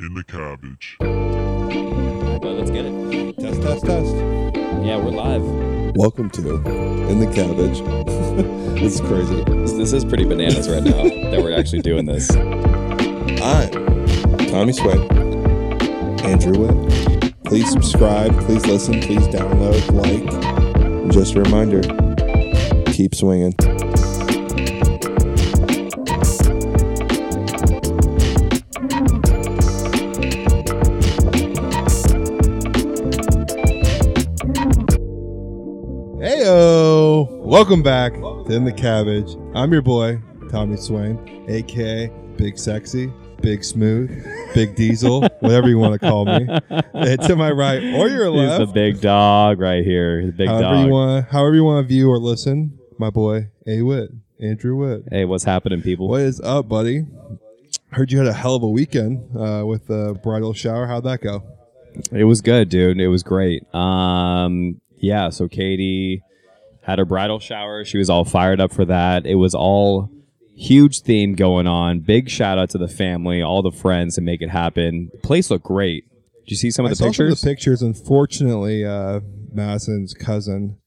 in the cabbage. But let's get it. Test, test, test. Yeah, we're live. Welcome to In the Cabbage. this is crazy. This, this is pretty bananas right now that we're actually doing this. I'm Tommy Swaim, Andrew Witt. Please subscribe, please listen, please download, like. And just a reminder keep swinging. Welcome back to In the Cabbage. I'm your boy, Tommy Swaim, aka Big Sexy, Big Smooth, Big Diesel, whatever you want to call me. And to my right or your left. He's the big dog right here. The big however dog. you want, however you want to view or listen, my boy, A Wit, Andrew Witt. Hey, what's happening, people? What is up, buddy? Heard you had a hell of a weekend uh, with the bridal shower. How'd that go? It was good, dude. It was great. Um, yeah. So Katie had her bridal shower. She was all fired up for that. It was all huge theme going on. Big shout out to the family, all the friends to make it happen. The place looked great. Did you see some of I the saw some of pictures? the pictures. Unfortunately, uh, Madison's cousin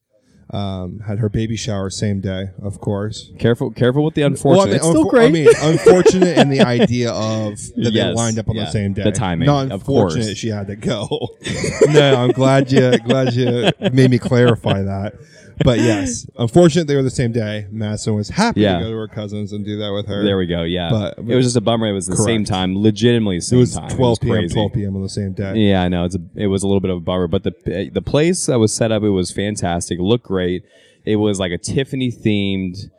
um, had her baby shower same day, of course. careful, careful with the Well, I unfortunate. mean, it's still unfor- great. I mean, unfortunate in the idea of that Yes, they lined up on yeah, the same day. the timing, Not of course. unfortunate she had to go. no, I'm glad you glad you made me clarify that. But yes, unfortunate they were the same day. Madison was happy Yeah. to go to her cousins and do that with her. there we go. Yeah, But- it was just a bummer. It was the same Correct. time, legitimately the it same was time. 12 p.m. crazy. 12 p.m. on the same day. Yeah, I know. It's a, it was a little bit of a bummer, but the the place that was set up, it was fantastic. It looked great. It was like a Tiffany themed,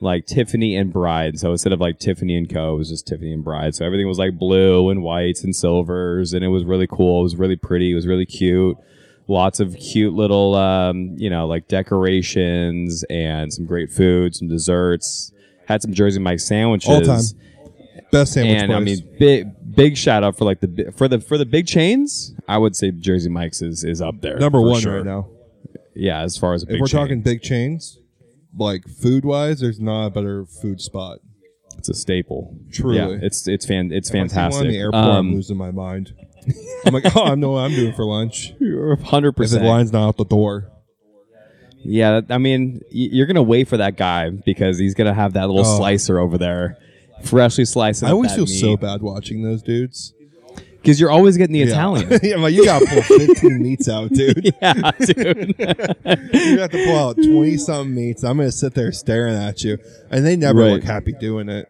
like Tiffany and Bride. So instead of like Tiffany and Co, it was just Tiffany and Bride. So everything was like blue and whites and silvers, and it was really cool. It was really pretty. It was really cute. Lots of cute little, um, you know, like decorations and some great food, some desserts. Had some Jersey Mike sandwiches All time. Best sandwich and I mean, big big shout out for like the for the for the big chains. I would say Jersey Mike's is, is up there. number one sure. right now. Yeah, as far as a big If we're chain. talking big chains, like food wise, there's not a better food spot. it's a staple. Truly. yeah, it's it's fan it's If I see one fantastic. in the airport, I'm Um, losing my mind. I'm like, oh, I know what I'm doing for lunch. hundred If the line's not out the door. Yeah, I mean, you're gonna wait for that guy because he's gonna have that little Oh. slicer over there, freshly slicing. I always feel so bad watching those dudes. because you're always getting the Yeah. Italian. yeah, I'm like, you gotta pull 15 meats out, dude. yeah, dude. You have to pull out 20 something meats. I'm gonna sit there staring at you, and they never Right. look happy doing it.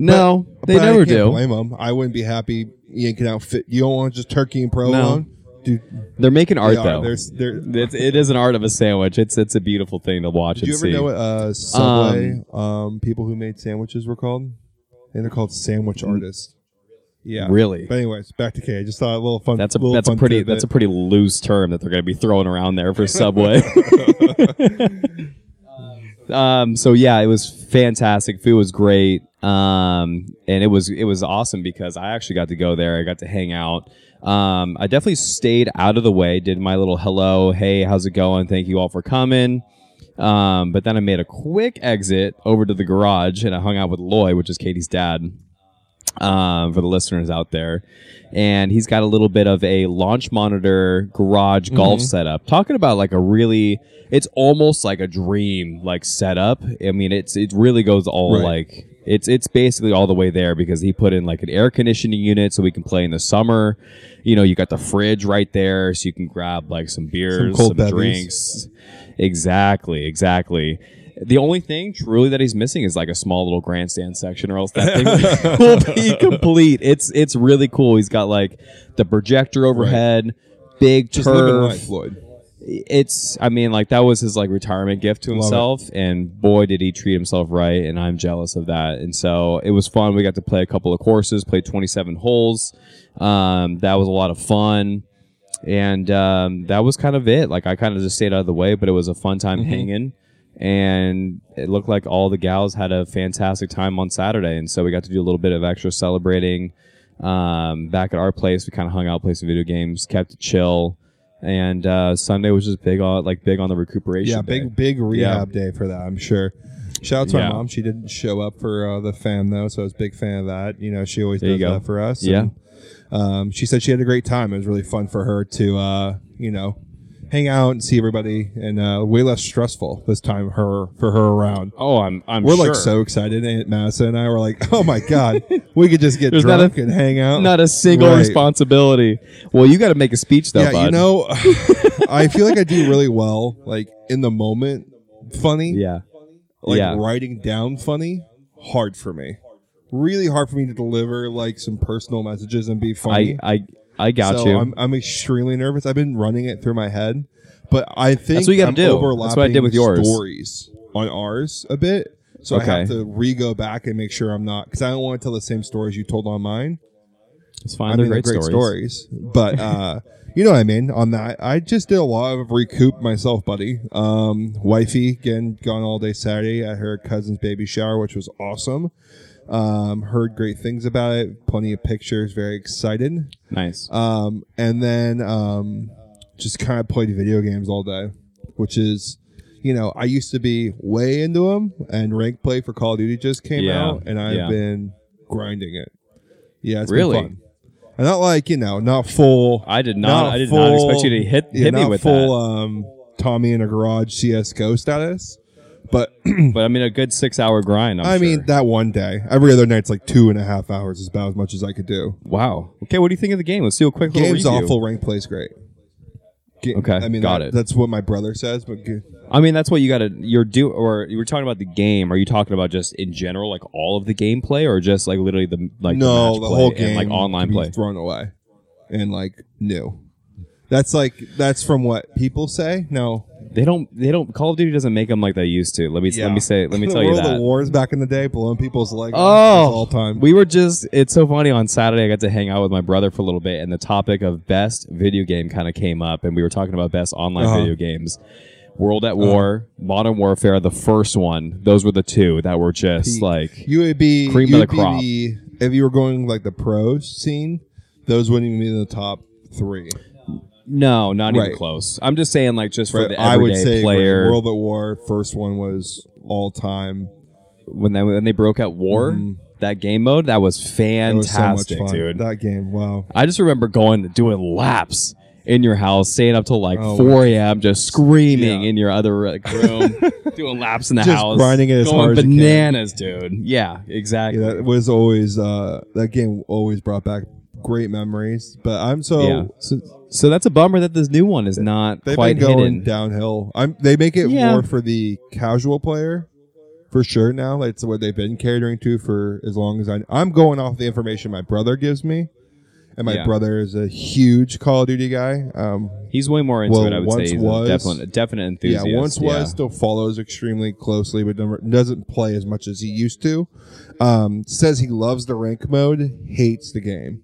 No, they But I never do. Blame them. I wouldn't be happy yanking out. Fit. You don't want just turkey and provolone, dude. They're making art they though. There's there. It's, it is an art of a sandwich. It's it's a beautiful thing to watch Did you ever see. know what uh, Subway um, people who made sandwiches were called? And they're called sandwich artists. Yeah. Really? But anyways, back to K. I just thought a little fun. That's a that's a pretty tidbit. that's a pretty loose term that they're going to be throwing around there for Subway. um, so yeah, it was fantastic. Food was great, um, and it was it was awesome because I actually got to go there. I got to hang out. Um, I definitely stayed out of the way. Did my little hello, hey, how's it going? Thank you all for coming. Um, but then I made a quick exit over to the garage and I hung out with Loy, which is Katie's dad um, for the listeners out there. And he's got a little bit of a launch monitor garage golf setup. Talking about like a really, it's almost like a dream like setup. I mean, it's it really goes all Right. like it's it's basically all the way there because he put in like an air conditioning unit so we can play in the summer. You know, you got the fridge right there so you can grab like some beers, cold some, bevies. drinks. Exactly, exactly. The only thing truly that he's missing is like a small little grandstand section, or else that thing will be complete. It's it's really cool. He's got like the projector overhead, big just living turf. life, Floyd. It's I mean like that was his like retirement gift to himself, and boy did he treat himself right, and I'm jealous of that. And so it was fun. We got to play a couple of courses, played 27 holes. Um, that was a lot of fun and um, that was kind of it. Like I kind of just stayed out of the way, but it was a fun time Mm-hmm. hanging, and it looked like all the gals had a fantastic time on Saturday, and so we got to do a little bit of extra celebrating. Um, back at our place, we kind of hung out, played some video games, kept it chill, and uh, Sunday was just big on like big on the recuperation. Yeah, day. big big rehab day for that. I'm sure. Shout out to Yeah. my mom. She didn't show up for uh, the fam though, so I was a big fan of that. You know, she always There does that for us. Yeah. And, um, she said she had a great time. It was really fun for her to, uh, you know, hang out and see everybody, and uh, way less stressful this time. Her for her around. Oh, I'm. I'm. We're sure. like so excited, and Madison and I were like, "Oh my god, we could just get There's drunk a- and hang out." Not a single Right. responsibility. Well, you got to make a speech though, yeah, bud. you know, I feel like I do really well, like in the moment, funny. Yeah. like yeah. writing down funny, hard for me. Really hard for me to deliver like some personal messages and be funny. I I got so you. I'm I'm extremely nervous. I've been running it through my head, but I think That's what you gotta I'm do. That's overlapping what I did with yours. stories on ours a bit. So I have to re-go back and make sure I'm not because I don't want to tell the same stories you told on mine. it's fine. I They're mean, great, they're great stories. stories, but uh, you know what I mean. On that, I just did a lot of recoup myself, buddy. Um, wifey again, gone all day Saturday at her cousin's baby shower, which was awesome. Um, heard great things about it. Plenty of pictures. Very excited. Nice. Um, and then um, just kind of played video games all day, which is. You know, I used to be way into them, and rank play for Call of Duty just came Yeah, out, and I've yeah. been grinding it. Yeah, it's Really? been fun. And not like you know, not full. I did not. I did full- not expect you to hit yeah, hit me not with full um, Tommy in a garage CS:GO status. But. But I mean, a good six hour grind. I'm I mean, that one day, every other night's like two and a half hours is about as much as I could do. wow. Okay, what do you think of the game? Let's do a quick little Game's review. awful. Rank plays great. Ga- Okay, I mean, got that- it. That's what my brother says. But I mean, that's what you got to. You're do or you were talking about the game. Are you talking about just in general, like all of the gameplay, or just like literally the like no, the, match play whole and, game like online be play? thrown away and like new. That's like that's from what people say. No, They don't. They don't. Call of Duty doesn't make them like they used to. Let me let me say. Let me the tell you World that. of Wars back in the day, blowing people's legs. Oh, all time. We were just, it's so funny. On Saturday, I got to hang out with my brother for a little bit, and the topic of best video game kind of came up, and we were talking about best online Uh-huh. video games. World at War, Modern Warfare, the first one. Those were the two that were just Peak. like, You would be Cream of the crop. the- if you were going like the pros scene, those wouldn't even be in the top three. No, not even Right. close. I'm just saying, like, just for But the I would say player. World at War first one was all time. when they when they broke out War, Mhm. that game mode, that was It was so much fantastic, fun. dude. That game, wow. I just remember going doing laps in your house, staying up till like Oh, 4 a.m., just screaming Yeah. in your other like, room, doing laps in the Just house, grinding it as going hard as you can. bananas, dude. Yeah, exactly. Yeah, that was always uh, that game always brought back great memories. But I'm so yeah. So, so that's a bummer that this new one is not they've quite been going hidden. downhill. I'm they make it Yeah. more for the casual player. For sure now, that's what they've been catering to for as long as I. I'm going off the information my brother gives me, and my Yeah. brother is a huge Call of Duty guy. Um, He's way more into Well, it. I would say he's was- a definite, definite enthusiast. Yeah, once was still follows extremely closely, but doesn't play as much as he used to. Um, says he loves the rank mode, hates the game.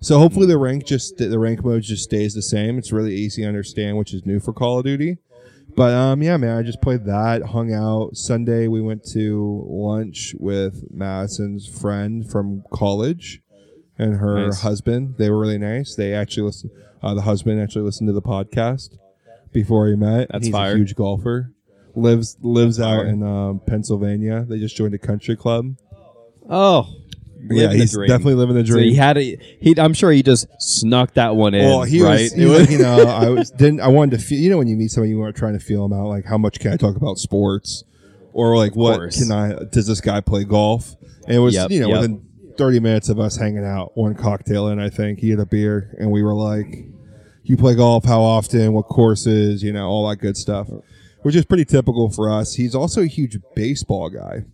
So hopefully the rank just the rank mode just stays the same. It's really easy to understand, which is new for Call of Duty. But um, yeah, man, I just played that, hung out. Sunday we went to lunch with Madison's friend from college and her Nice. husband. They were really nice. They actually listened. Uh, the husband actually listened to the podcast before he met. That's He's fire. a huge golfer. Lives lives That's out fire. in um, Pennsylvania. They just joined a country club. Oh, yeah, he's dream. definitely living the So dream. he had a, he. I'm sure he just snuck that one in. well, he right? was, he was you know, I was didn't I wanted to feel, you know, when you meet somebody, you are trying to feel them out, like how much can I talk about sports, or like what can I? Does this guy play golf? And it was, Yep, you know, yep. within thirty minutes of us hanging out, one cocktail, and I think he had a beer, and we were like, "You play golf? How often? What courses? You know, all that good stuff." Which is pretty typical for us. He's also a huge baseball guy.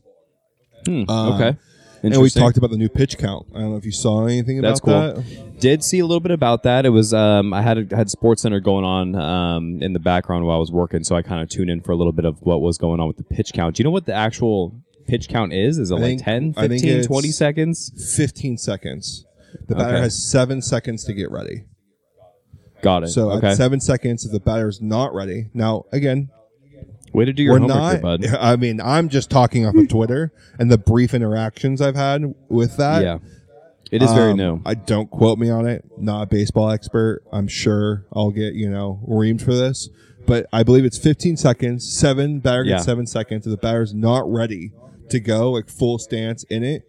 Hmm, Um, okay. And we talked about the new pitch count. I don't know if you saw anything about That's cool. that. did see a little bit about that. It was um, I had had Sports Center going on um, in the background while I was working, so I kind of tuned in for a little bit of what was going on with the pitch count. Do you know what the actual pitch count is? Is it I like think- 10, I think 15, it's- 20 seconds? 15 seconds. The batter Okay. has seven seconds to get ready. Got it. So okay. at seven seconds, if the batter is not ready, now again, Way to do your we're homework, not. there, bud. I mean, I'm just talking off of Twitter and the brief interactions I've had with that. yeah, it is very Um, new. I don't quote me on it. Not a baseball expert. I'm sure I'll get you know reamed for this, but I believe it's 15 seconds. Seven batter gets Yeah. seven seconds. If the batter's not ready to go, like full stance in it,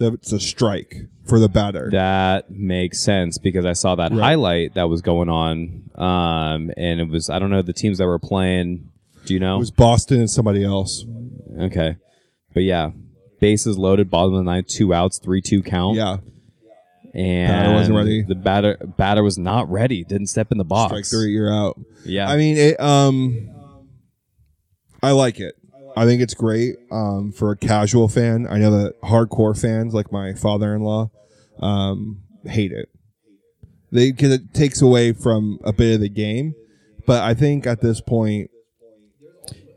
that's a strike for the batter. That makes sense because I saw that Right. highlight that was going on, um, and it was I don't know the teams that were playing. Do you know? It was Boston and somebody else. okay, but yeah, bases loaded, bottom of the ninth, two outs, three two count. Yeah, and Batter wasn't ready. The batter batter was not ready. Didn't step in the box. strike three, you're out. Yeah, I mean, it, um, I like it. I think it's great um, for a casual fan. I know that hardcore fans, like my father-in-law, um, hate it. They because it takes away from a bit of the game. But I think at this point,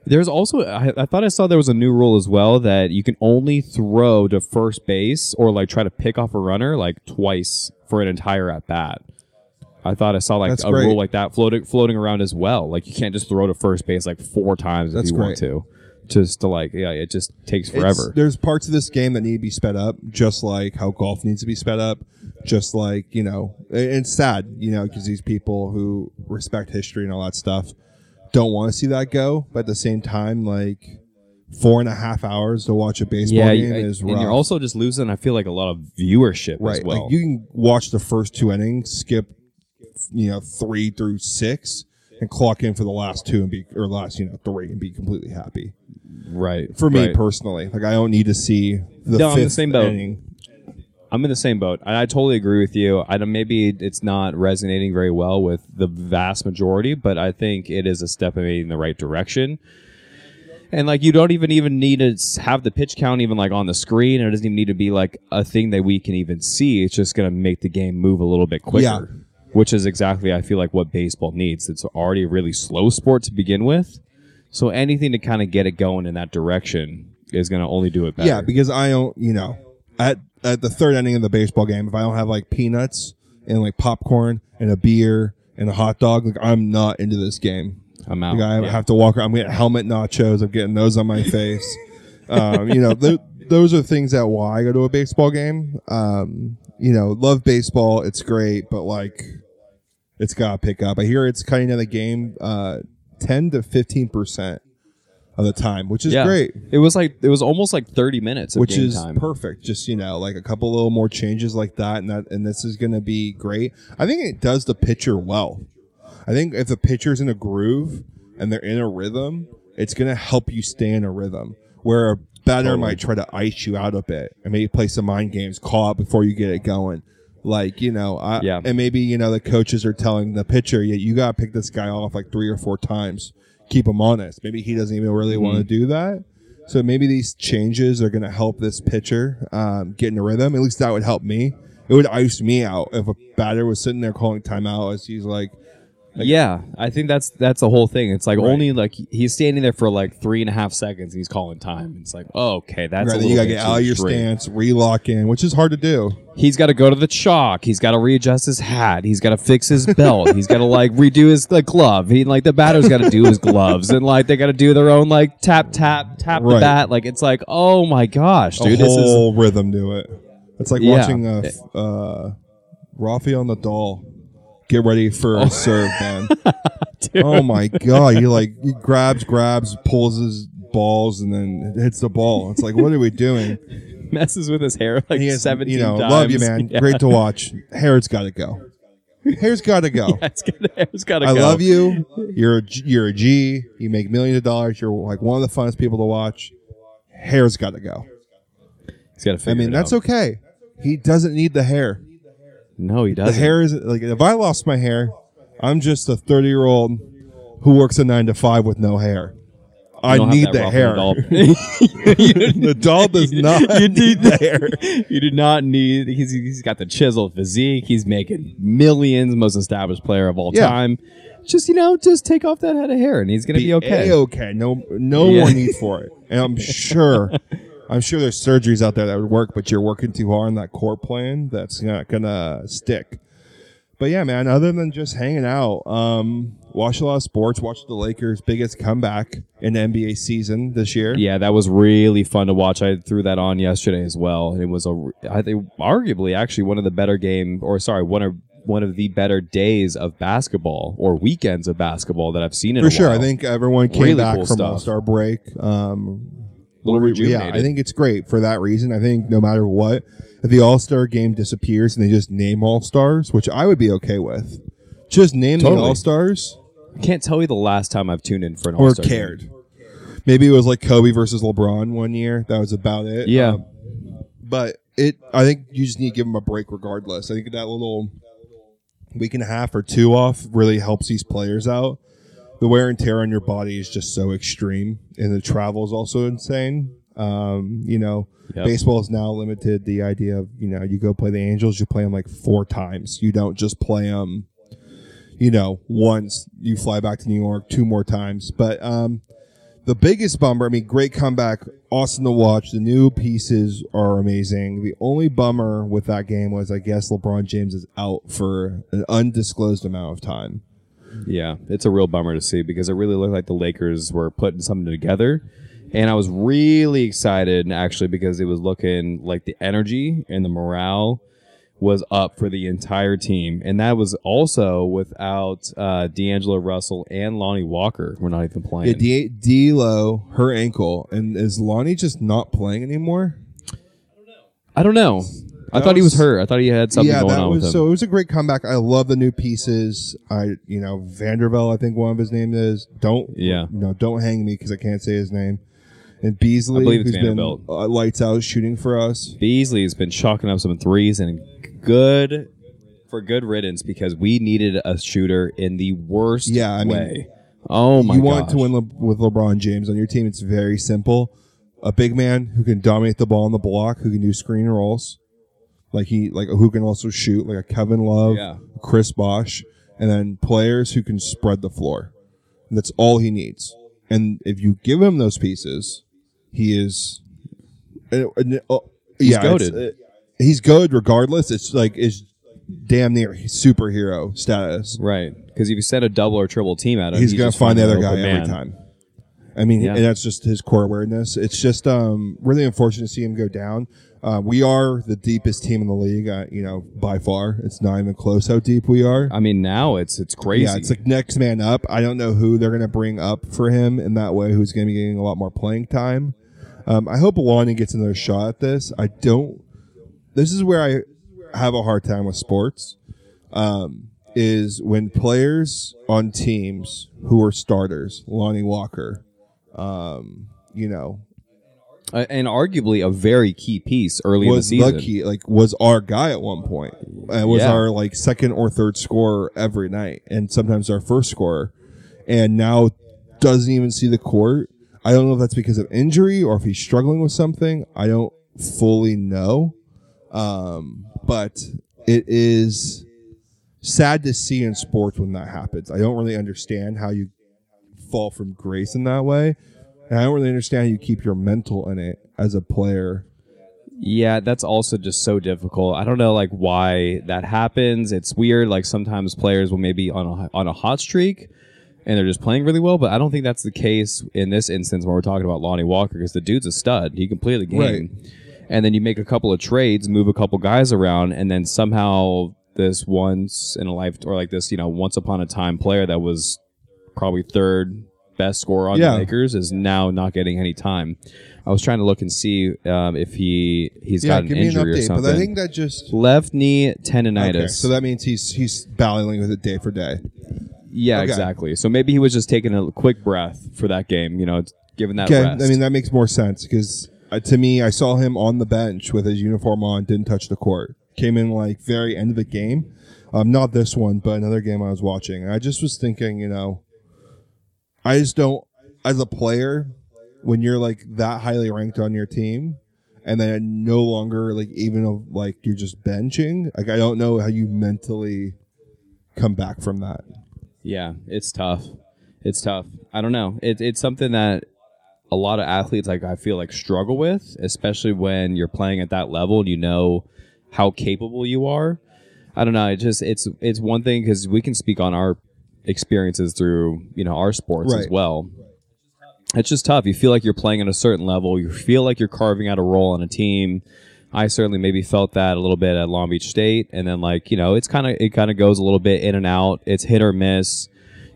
There's also I, I thought I saw there was a new rule as well that you can only throw to first base or like try to pick off a runner like twice for an entire at bat. I thought I saw like That's a great. rule like that floating floating around as well. Like you can't just throw to first base like four times That's if you want great. to. Just to like yeah, it just takes it's- forever. there's parts of this game that need to be sped up, just like how golf needs to be sped up. Just like you know, it- it's sad, you know, because these people who respect history and all that stuff don't want to see that go. But at the same time, like four and a half hours to watch a baseball yeah, game you- is and you're also just losing. I feel like a lot of viewership right. as well. Like you can watch the first two innings, skip, you know, three through six, and clock in for the last two and be or last you know three and be completely happy. right For me right. personally, like I don't need to see the No, fifth the same boat. inning. I'm in the same boat. and I totally agree with you. I don't, maybe it's not resonating very well with the vast majority, but I think it is a step in the right direction. And like you don't even even need to have the pitch count even like on the screen. It doesn't even need to be like a thing that we can even see. It's just gonna make the game move a little bit quicker. Yeah. Which is exactly I feel like what baseball needs. It's already a really slow sport to begin with. So anything to kind of get it going in that direction is gonna only do it better. Yeah, because I don't, you know, at at the third inning of the baseball game, if I don't have like peanuts and like popcorn and a beer and a hot dog, like I'm not into this game. I'm out. Like I Yeah. have to walk around. I'm getting helmet nachos. I'm getting those on my face. um, you know, th- those are things that why I go to a baseball game. Um, you know, love baseball. It's great, but like, it's got to pick up. I hear it's cutting down the game uh, ten to fifteen percent of the time, which is yeah. great. It was like it was almost like 30 minutes of which game is time. perfect. Just you know, like a couple little more changes like that, and that and this is going to be great. I think it does the pitcher well. I think if the pitcher's in a groove and they're in a rhythm, it's going to help you stay in a rhythm. Where a batter might try to ice you out a bit and maybe play some mind games, call out before you get it going. Like you know, I, Yeah. and maybe you know the coaches are telling the pitcher, "Yeah, you got to pick this guy off like three or four times, keep him honest." Maybe he doesn't even really want to do that. So maybe these changes are going to help this pitcher um, get in a rhythm. At least that would help me. It would ice me out if a batter was sitting there calling timeout as he's like, yeah, I think that's that's the whole thing. It's like Right. only like he's standing there for like three and a half seconds and he's calling time. It's like, oh, okay, that's right, a you little got to get out of your extreme. stance, relock in, which is hard to do. He's got to go to the chalk. He's got to readjust his hat. He's got to fix his belt. he's got to like redo his like glove. He like the batter's got to do his gloves and like they got to do their own like tap tap tap the bat. Like it's like, oh my gosh, a dude, this is whole rhythm to it. It's like Yeah. watching uh, f- uh, Rafael Nadal get ready for a oh. serve, man. oh my god, he like he grabs, grabs, pulls his balls, and then hits the ball. It's like, what are we doing? messes with his hair like He has, seventeen you know, times. love you, man. Yeah. Great to watch. Hair's got to go. Hair's got to go. Yeah, it's gotta, it's gotta I love you. You're a, G- you're a G. You make millions of dollars. You're like one of the funnest people to watch. Hair's got to go. He's gotta I mean, that's out. okay. He doesn't need the hair. No, he doesn't. The hair is like if I lost my hair, I'm just a 30 year old who works a nine to five with no hair. I You don't have need the hair. The doll does not you need the hair. You do not need. He's, he's got the chiseled physique. He's making millions. Most established player of all Yeah. time. Just you know, just take off that head of hair, and he's gonna be, okay. okay. No, no Yeah. more need for it. And I'm sure, I'm sure there's surgeries out there that would work, but you're working too hard on that core plan. That's not gonna stick. But yeah, man. Other than just hanging out, um, watch a lot of sports. Watch the Lakers' biggest comeback in the NBA season this year. Yeah, that was really fun to watch. I threw that on yesterday as well. It was a, I think, arguably actually one of the better game, or sorry, one of one of the better days of basketball or weekends of basketball that I've seen in For sure. while. I think everyone came Really back cool from. All Star break. Um, little yeah. I think it's great for that reason. I think no matter what, if the All Star game disappears and they just name All Stars, which I would be okay with, just name Totally. the All Stars I can't tell you the last time I've tuned in for an All-Star game. cared. Maybe it was like Kobe versus LeBron one year. That was about it. Yeah. Um, but it, I think you just need to give them a break regardless. I think that little week and a half or two off really helps these players out. The wear and tear on your body is just so extreme, and the travel is also insane. Um, you know, Yep. baseball is now limited. The idea of you know you go play the Angels, you play them like four times. You don't just play them, you know, once. You fly back to New York two more times. But um, the biggest bummer, I mean, great comeback, awesome to watch. The new pieces are amazing. The only bummer with that game was, I guess, LeBron James is out for an undisclosed amount of time. Yeah, it's a real bummer to see because it really looked like the Lakers were putting something together. And I was really excited actually because it was looking like the energy and the morale was up for the entire team. And that was also without uh, D'Angelo Russell and Lonnie Walker. We're not even Yeah, playing. D- D'Lo, her ankle, and is Lonnie just not playing anymore? I don't know. I don't know. I thought he was was- hurt. I thought he had something yeah, going that on was with him. so. It was a great comeback. I love the new pieces. I, you know, Vanderbilt. I think one of his name is. Don't, Yeah. no, don't hang me because I can't say his name. And Beasley, I believe it's who's been Vanderbilt. uh, lights out shooting for us. Beasley's been chalking up some threes and good for good riddance because we needed a shooter in the worst Yeah, I mean, way. oh my god. you god! want to win Le- with LeBron James on your team. It's very simple. A big man who can dominate the ball on the block, who can do screen rolls, like he like who can also shoot, like a Kevin Love, Yeah. Chris Bosh, and then players who can spread the floor. And that's all he needs. And if you give him those pieces, he is. uh, uh, uh, yeah, it's, goated. uh, he's good regardless. It's like it's damn near superhero status. Right, because if you send a double or triple team at him, he's gonna find the other guy open every time. I mean, Yeah. and that's just his core awareness. It's just um, really unfortunate to see him go down. Uh, we are the deepest team in the league, uh, you know, by far. It's not even close how deep we are. I mean, now it's it's crazy. Yeah, it's like next man up. I don't know who they're going to bring up for him in that way, who's going to be getting a lot more playing time. Um, I hope Lonnie gets another shot at this. I don't. This is where I have a hard time with sports. Um, is when players on teams who are starters, Lonnie Walker, um, you know, Uh, and arguably a very key piece early was in the season. the key, like was our guy at one point. And was Yeah. our like second or third scorer every night, and sometimes our first scorer. And now doesn't even see the court. I don't know if that's because of injury or if he's struggling with something. I don't fully know. Um, but it is sad to see in sports when that happens. I don't really understand how you fall from grace in that way. And I don't really understand how you keep your mental in it as a player. Yeah, that's also just so difficult. I don't know like why that happens. It's weird. Like sometimes players will maybe on a on a hot streak and they're just playing really well, but I don't think that's the case in this instance when we're talking about Lonnie Walker because the dude's a stud. He can play the game. Right. And then you make a couple of trades, move a couple guys around, and then somehow this once in a life or like this, you know, once upon a time player that was probably third best scorer on Yeah. the Lakers is now not getting any time. I was trying to look and see um, if he he's got an give me an injury or something. But I think that just Left knee tendonitis. okay, so that means he's he's battling with it day for day. yeah, okay. exactly. So maybe he was just taking a quick breath for that game. You know, given that Okay, rest. I mean that makes more sense because uh, to me, I saw him on the bench with his uniform on, didn't touch the court. Came in like very end of the game. Um, not this one, but another game I was watching. And I just was thinking, you know, I just don't, as a player, when you're like that highly ranked on your team, and then no longer like even like you're just benching. Like I don't know how you mentally come back from that. Yeah, it's tough. It's tough. I don't know. It, it's something that a lot of athletes like I feel like struggle with, especially when you're playing at that level and you know how capable you are. I don't know. It just it's it's one thing because we can speak on our experiences through you know our sports as well. It's just tough. You feel like you're playing at a certain level. You feel like you're carving out a role on a team. I certainly maybe felt that a little bit at Long Beach State, and then like you know, it's kind of it kind of goes a little bit in and out. It's hit or miss.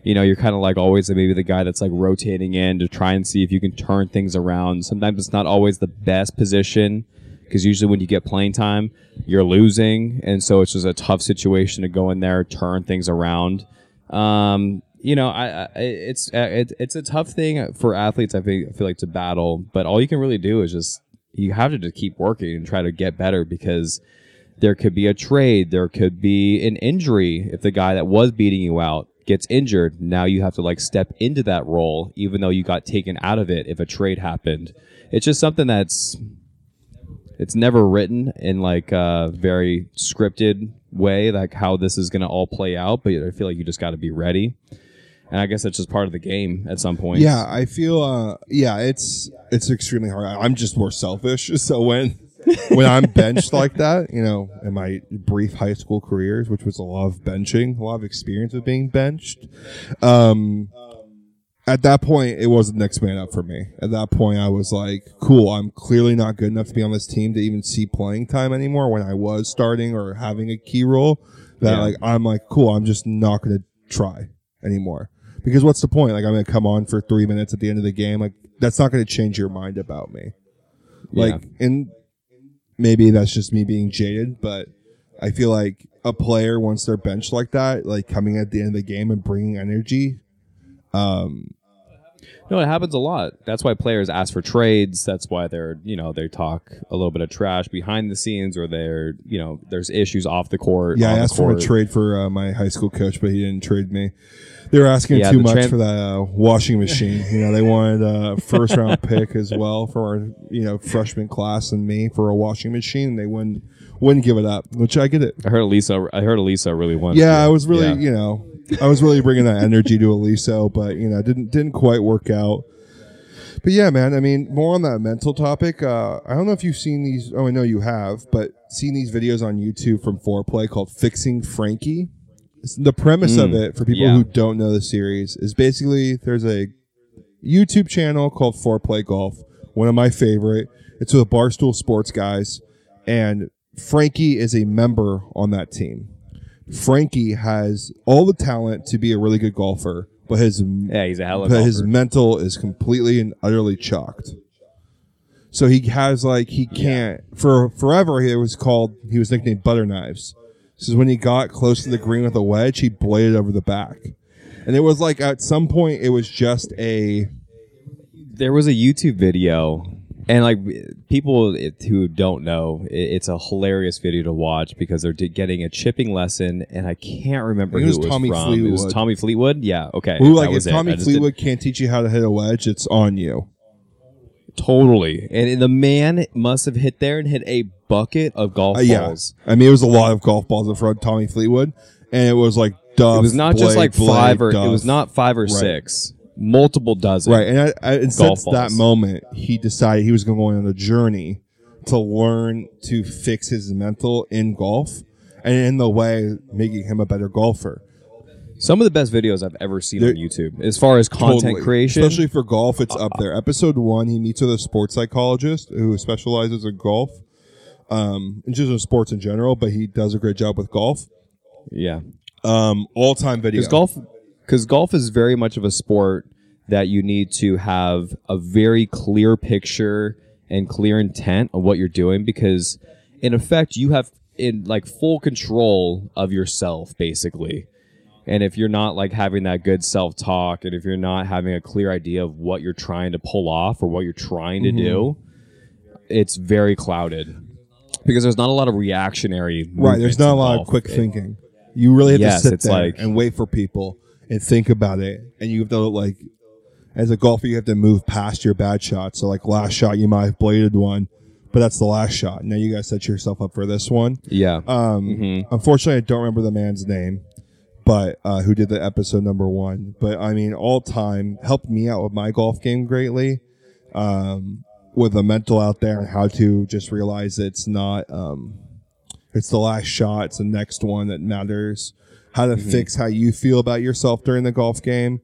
you know, you're kind of like always maybe the guy that's like rotating in to try and see if you can turn things around. Sometimes it's not always the best position because usually when you get playing time, you're losing, and so it's just a tough situation to go in there, turn things around. Um, you know, I, I it's uh, it, it's a tough thing for athletes. I feel, I feel like to battle, but all you can really do is just you have to just keep working and try to get better because there could be a trade, there could be an injury if the guy that was beating you out gets injured. Now you have to like step into that role, even though you got taken out of it if a trade happened. It's just something that's it's never written in like a very scripted way, like how this is going to all play out. But I feel like you just got to be ready. And I guess that's just part of the game at some point. Yeah, I feel. Uh, yeah, it's it's extremely hard. I'm just more selfish. So when when I'm benched like that, you know, in my brief high school careers, which was a lot of benching, a lot of experience with being benched, um, at that point, it was the next man up for me. At that point, I was like, cool, I'm clearly not good enough to be on this team to even see playing time anymore when I was starting or having a key role. That, Yeah. like, I'm like, cool, I'm just not going to try anymore. Because what's the point? Like, I'm going to come on for three minutes at the end of the game. Like, that's not going to change your mind about me. Like, and maybe that's just me being jaded, but I feel like a player once they're benched like that, like coming at the end of the game and bringing energy, um, No, it happens a lot. That's why players ask for trades. That's why they're, you know, they talk a little bit of trash behind the scenes, or they're, you know, there's issues off the court. yeah, I asked for a trade for uh, my high school coach, but he didn't trade me. They were asking Yeah, too much tran- for that uh, washing machine. you know, they wanted a first round pick as well for our you know freshman class and me for a washing machine. And they wouldn't wouldn't give it up, which I get it. I heard Elisa. I heard Elisa really wanted. Yeah, to- I was really, yeah. you know, I was really bringing that energy to Eliso, but you know, didn't didn't quite work out. But yeah, man. I mean, more on that mental topic. Uh, I don't know if you've seen these. Oh, I know you have, but seen these videos on YouTube from Foreplay called "Fixing Frankie." It's- The premise of Mm, it, for people yeah. who don't know the series, is basically there's a YouTube channel called Foreplay Golf, one of my favorite. It's with Barstool Sports guys, and Frankie is a member on that team. Frankie has all the talent to be a really good golfer, but his Yeah, he's a hell of a but his mental is completely and utterly chalked. So he has like he can't for forever. He was called he was nicknamed Butter Knives. This is when he got close to the green with a wedge, he bladed over the back, and it was like at some point it was just a there was a YouTube video, and like people who don't know, it's a hilarious video to watch because they're getting a chipping lesson, and I can't remember who it was Tommy from. It was Fleetwood. Tommy Fleetwood. Yeah. Okay. who like if. Tommy didn't- Fleetwood can't teach you how to hit a wedge, it's on you. Totally. And the man must have hit there and hit a bucket of golf Uh, yeah, balls. I mean it was a lot of golf balls in front of Tommy Fleetwood, and it was like Duff. It was not just like Blade, five or it was not five or six. Multiple dozen. Right, and I, I, and since that moment, he decided he was going to go on a journey to learn to fix his mental in golf, and in the way making him a better golfer. Some of the best videos I've ever seen There- on YouTube as far as content Totally. creation. especially for golf, it's up there. Episode one, he meets with a sports psychologist who specializes in golf, um, and just in sports in general, but he does a great job with golf. yeah. Um, all time video. Because golf, because golf is very much of a sport that you need to have a very clear picture and clear intent of what you're doing. Because in effect, you have in like full control of yourself, basically. And if you're not like having that good self talk, and if you're not having a clear idea of what you're trying to pull off or what you're trying to do, mm-hmm. it's very clouded. Because there's not a lot of reactionary. Right, there's not a lot of quick It- thinking. You really have Yes, to sit it's there like- and wait for people and think about it, and you have to like, as a golfer, you have to move past your bad shot. So like last shot, you might have bladed one, but that's the last shot. Now you got to set yourself up for this one. Yeah. Um, Mhm. Unfortunately, I don't remember the man's name, but uh, who did the episode number one. But I mean, all time helped me out with my golf game greatly. Um, with the mental out there and how to just realize it's not um, it's the last shot, it's the next one that matters. How to fix how you feel about yourself during the golf game.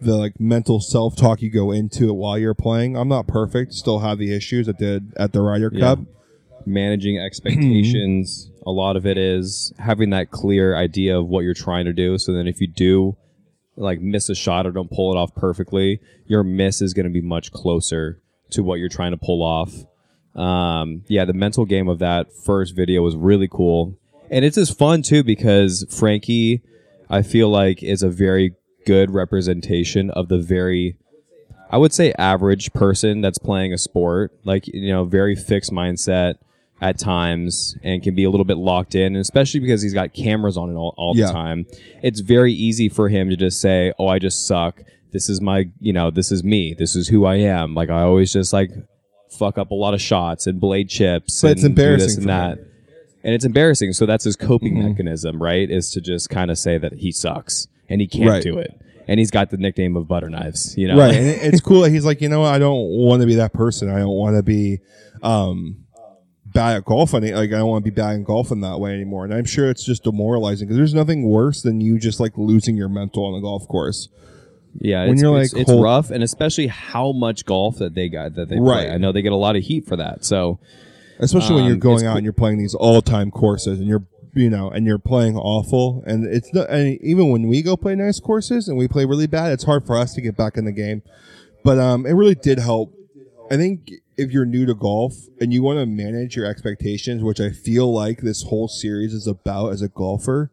The like mental self talk you go into it while you're playing. I'm not perfect, still have the issues I did at the Ryder Yeah. Cup. managing expectations a lot of it is having that clear idea of what you're trying to do so then if you do like miss a shot or don't pull it off perfectly, your miss is going to be much closer to what you're trying to pull off. Um, yeah, the mental game of that first video was really cool, and it's just fun too because Frankie, I feel like, is a very good representation of the very I would say average person that's playing a sport, like you know, very fixed mindset at times and can be a little bit locked in, and especially because he's got cameras on it all, all Yeah. the time. It's very easy for him to just say, "Oh, I just suck. This is my, you know, this is me. This is who I am." Like I always just like fuck up a lot of shots and blade chips But and it's embarrassing do this and that. him. And it's embarrassing. So that's his coping Mhm. mechanism, right? Is to just kind of say that he sucks and he can't Right. do it. And he's got the nickname of Butter Knives, you know? Right. And it's cool that he's like, you know? I don't want to be that person. I don't want to be um, bad at golf. Any, like, I don't want to be bad in golf in that way anymore. And I'm sure it's just demoralizing because there's nothing worse than you just like losing your mental on the golf course. Yeah, When it's, you're, it's, like, it's hold- rough, and especially how much golf that they got that they Right. play. I know they get a lot of heat for that. So especially when you're Um, going out cool- and you're playing these all time courses and you're you know and you're playing awful. And it's not and even when we go play nice courses and we play really bad it's hard for us to get back in the game. But um it really did help. I think if you're new to golf and you want to manage your expectations which i feel like this whole series is about as a golfer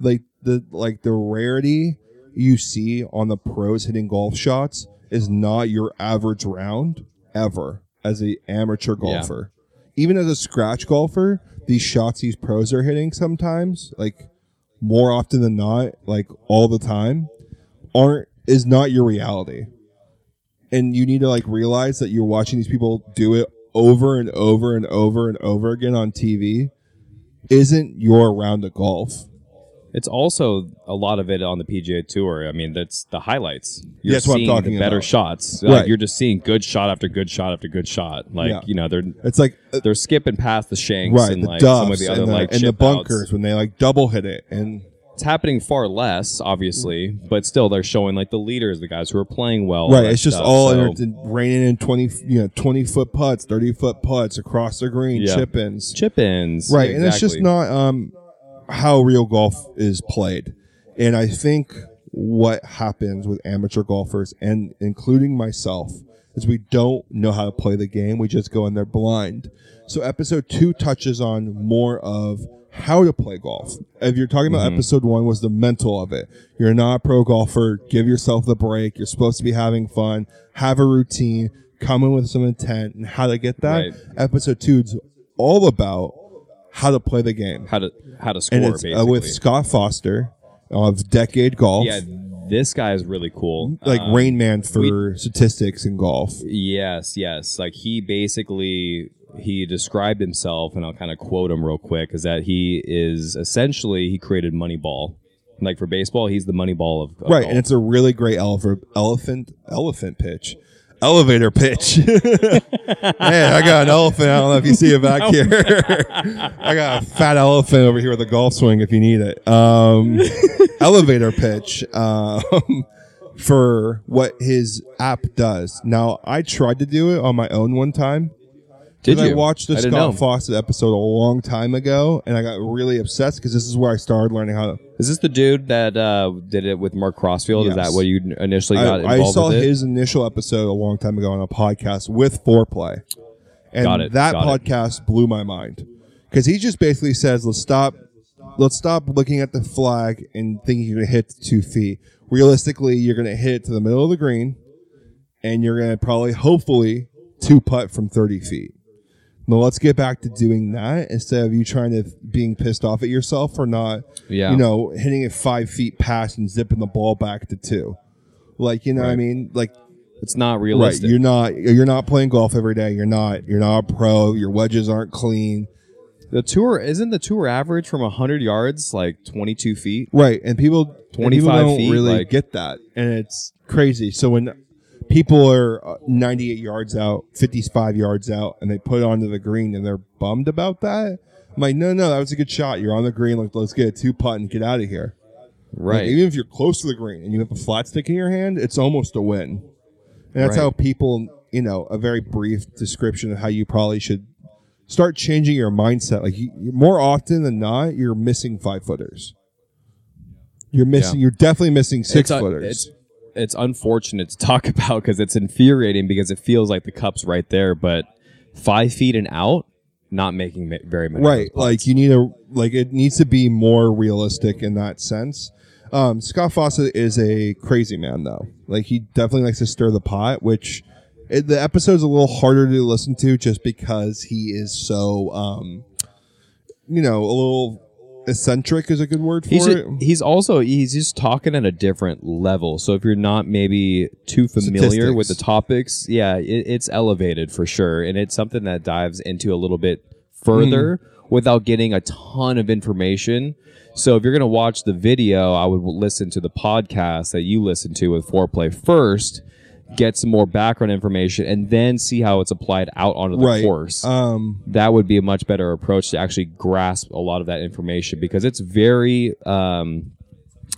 like the like the rarity you see on the pros hitting golf shots is not your average round ever as a amateur golfer. Even as a scratch golfer, these shots these pros are hitting sometimes, like more often than not, like all the time, aren't is not your reality. And you need to like realize that you're watching these people do it over and over and over and over again on TV isn't your round of golf. It's also a lot of it on the PGA Tour. I mean, that's the highlights. You're That's what I'm seeing talking the better about. shots. Right. Like, you're just seeing good shot after good shot after good shot. Like Yeah. you know, they're It's like uh, they're skipping past the shanks right and the like some of duffs the other and the, like and the chip outs. bunkers when they like double hit it and It's happening far less, obviously, but still they're showing like the leaders, the guys who are playing well. all right that it's just stuff. all So- in, in- raining in 20 you know 20 foot putts 30 foot putts across the green Yeah. chip ins chip ins. right and it's just exactly. not um how real golf is played. And i think what happens with amateur golfers and including myself is we don't know how to play the game. We just go in there blind. So episode two touches on more of how to play golf. If you're talking about mm-hmm. episode one was the mental of it. You're not a pro golfer. Give yourself the break. You're supposed to be having fun. Have a routine. Come in with some intent and how to get that. Right. episode two's all about how to play the game. how to how to score And it's basically. uh, with Scott Fawcett of Decade Golf, yeah, this guy is really cool. like Um, Rain Man for statistics in golf. Yes, yes. Like he basically he described himself, and I'll kind of quote him real quick, is that he is essentially he created Moneyball. Like for baseball, he's the Moneyball of, of Right, golf. and it's a really great elephant elephant elephant pitch. Elevator pitch. hey, I got an elephant. I don't know if you see it back here. I got a fat elephant over here with a golf swing if you need it. Um, elevator pitch um, for what his app does. Now, I tried to do it on my own one time. Did you? I watched the I Scott. Fawcett episode a long time ago, and I got really obsessed because this is where I started learning how to. Is this the dude that uh, did it with Mark Crossfield? Is that what you initially got I, I saw with it? his initial episode a long time ago on a podcast with Foreplay, and Got it, that got it. podcast blew my mind because he just basically says, "Let's stop, let's stop looking at the flag and thinking you're gonna hit two feet. Realistically, you're gonna hit it to the middle of the green, and you're gonna probably, hopefully, two putt from thirty feet." Now let's get back to doing that instead of you trying to being pissed off at yourself for not Yeah. you know, hitting it five feet past and zipping the ball back to two. Like, you know what I mean? Like, It's not realistic. right, you're not you're not playing golf every day. You're not you're not a pro. Your wedges aren't clean. the tour isn't the tour average from 100 yards like 22 feet? Right, and people and people 25 don't feet, really like- get that, and it's crazy. So when people are uh, 98 yards out, 55 yards out, and they put it onto the green, and they're bummed about that. I'm like, no, no, that was a good shot. You're on the green. Like, let's get a two putt and get out of here. Like, Right. even if you're close to the green and you have a flat stick in your hand, it's almost a win. And that's Right. how people, you know, a very brief description of how you probably should start changing your mindset. Like you, more often than not, you're missing five footers. You're missing. You're definitely missing six it's, footers. It's, it's unfortunate to talk about because it's infuriating because it feels like the cup's right there, but five feet and out, not making very many. right. Like you need a like it needs to be more realistic in that sense. Um, Scott Fawcett is a crazy man though. Like he definitely likes to stir the pot, which it, the episode's a little harder to listen to just because he is so um, you know, a little eccentric is a good word for He's, it. he's also he's just talking at a different level. So if you're not maybe too familiar with the topics, yeah, it, it's elevated for sure, and it's something that dives into a little bit further Mm-hmm. without getting a ton of information. So if you're gonna watch the video, I would listen to the podcast that you listen to with Fore Play first. Get some more background information and then see how it's applied out onto the right. course Um, that would be a much better approach to actually grasp a lot of that information because it's very um,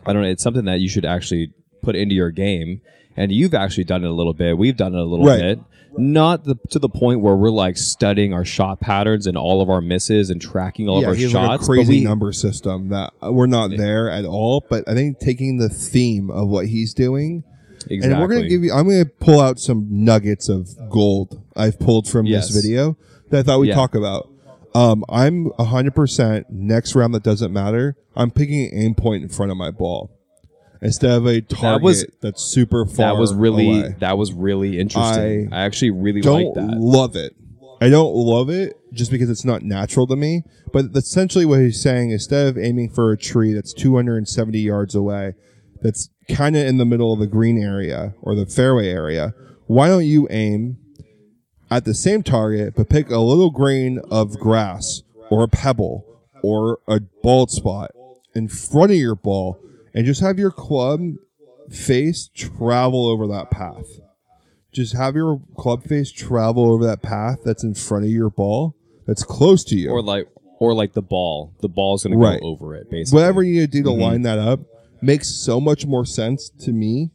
I don't know it's something that you should actually put into your game and you've actually done it a little bit we've done it a little Right. bit not the, to the point where we're like studying our shot patterns and all of our misses and tracking all yeah, of our shots like a crazy we- number system that uh, we're not there at all. But I think taking the theme of what he's doing exactly. And we're gonna give you. I'm gonna pull out some nuggets of gold I've pulled from Yes. this video that I thought we'd Yeah. talk about. Um, I'm 100 percent next round that doesn't matter. I'm picking an aim point in front of my ball instead of a target was- that's super far. that was really away. that was really interesting I, actually really don't like that love it. I don't love it just because it's not natural to me. But essentially, what he's saying instead of aiming for a tree that's 270 yards away, that's kind of in the middle of the green area or the fairway area, why don't you aim at the same target but pick a little grain of grass or a pebble or a bald spot in front of your ball and just have your club face travel over that path? just have your club face travel over that path that's in front of your ball that's close to you or like or like the ball the ball's gonna Right. go over it basically whatever you need to do to Mm-hmm. line that up makes so much more sense to me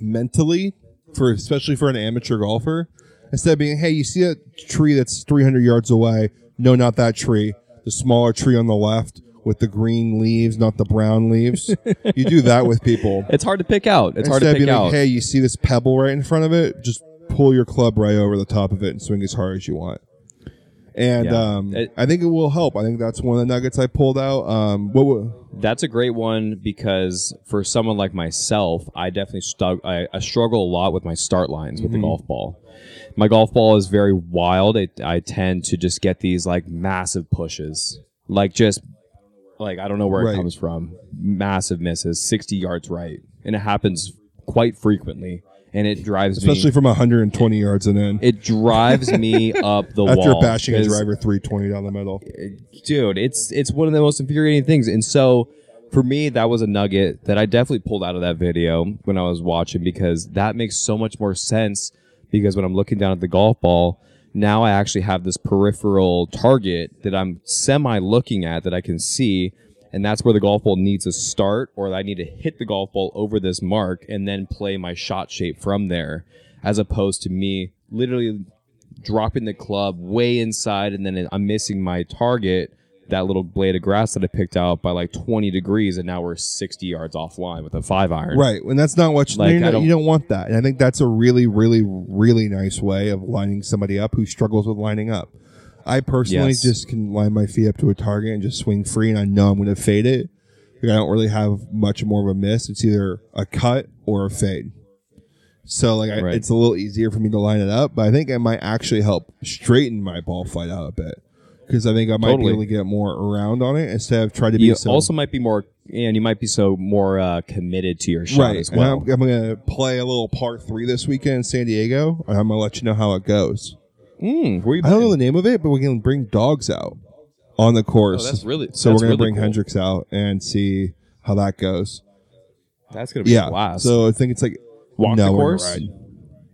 mentally for especially for an amateur golfer instead of being hey you see a tree that's 300 yards away no not that tree the smaller tree on the left with the green leaves not the brown leaves you do that with people It's hard to pick out. It's hard Instead to of pick being out. like, hey, you see this pebble right in front of it? Just pull your club right over the top of it and swing as hard as you want. And Yeah. um, It- I think it will help. I think that's one of the nuggets I pulled out. Um, what? wa- That's a great one because for someone like myself, I definitely stug- I, I struggle a lot with my start lines with the golf ball. My golf ball is very wild. It, I tend to just get these like massive pushes, like just like I don't know where Right. it comes from. Massive misses, sixty yards right, and it happens quite frequently, and it drives especially me. from 120 yards and in. It drives me up the After wall bashing a driver 320 down the middle. Uh, dude it's it's one of the most infuriating things and so for me that was a nugget that i definitely pulled out of that video when i was watching because that makes so much more sense because when i'm looking down at the golf ball now i actually have this peripheral target that i'm semi looking at that i can see and that's where the golf ball needs to start or i need to hit the golf ball over this mark and then play my shot shape from there as opposed to me literally dropping the club way inside and then I'm missing my target, that little blade of grass that I picked out by like 20 degrees, and now we're 60 yards offline with a five iron. Right, and that's not what you, Like, you, I don't, don't- you don't want that. And I think that's a really, really, really nice way of lining somebody up who struggles with lining up. I personally Yes. just can line my feet up to a target and just swing free, and I know I'm going to fade it. I don't really have much more of a miss. It's either a cut or a fade. So like, I, Right. it's a little easier for me to line it up, but I think it might actually help straighten my ball flight out a bit because I think I might Totally. be able to get more around on it instead of trying to be You so also might be more, and you might be so more uh, committed to your shot right. as well. I'm, I'm going to play a little part three this weekend in San Diego, and I'm going to let you know how it goes. Mm, where you I don't know the name of it, but we can bring dogs out on the course. Oh, that's really so that's we're going to really bring cool. Hendrix out and see how that goes. That's gonna be Yeah. a blast. So I think it's like walk no, the we're gonna course. ride.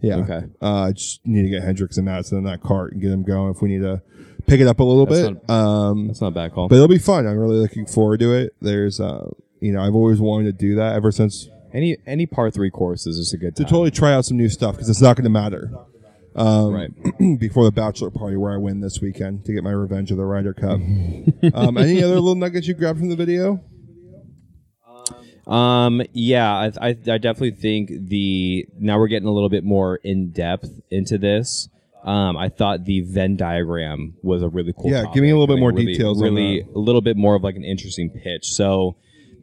Yeah. Okay. Uh, I just need to get Hendrix and Madison in that cart and get them going if we need to pick it up a little That's bit. um, That's not a bad call. but it'll be fun. I'm really looking forward to it. There's, uh, you know, I've always wanted to do that ever since any any par three course is just a good to totally try out some new stuff because it's not going to matter. Um, right. before the bachelor party where I win this weekend to get my revenge of the Ryder Cup. um, any other little nuggets you grabbed from the video? Um, yeah, I, I, I definitely think the now we're getting a little bit more in depth into this. Um, I thought the Venn diagram was a really cool. Yeah, topic. give me a little bit more really, details on Really, a little bit more of like an interesting pitch. So,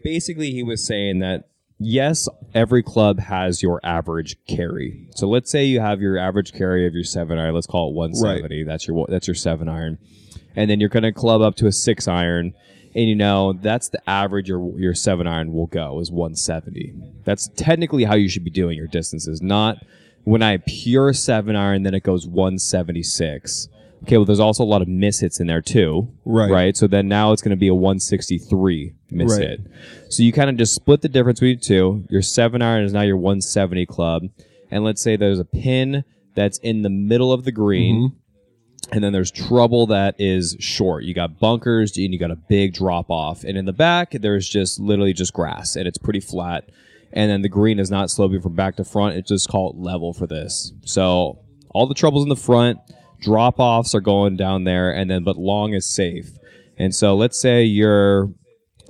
basically, he was saying that yes, every club has your average carry. So let's say you have your average carry of your seven iron. Let's call it one seventy. That's your that's your seven iron, and then you're going to club up to a six iron. And you know that's the average your your seven iron will go is 170. That's technically how you should be doing your distances, not when I pure seven iron, then it goes 176. Okay, well, there's also a lot of miss hits in there too. Right. Right. So then now it's going to be a 163 miss Right. hit. So you kind of just split the difference between the two. Your seven iron is now your 170 club. And let's say there's a pin that's in the middle of the green. Mm-hmm. And then there's trouble that is short. You got bunkers and you got a big drop off. And in the back, there's just literally just grass and it's pretty flat. And then the green is not sloping from back to front. It's just called level for this. So all the troubles in the front, drop offs are going down there, and then but long is safe. And so let's say you're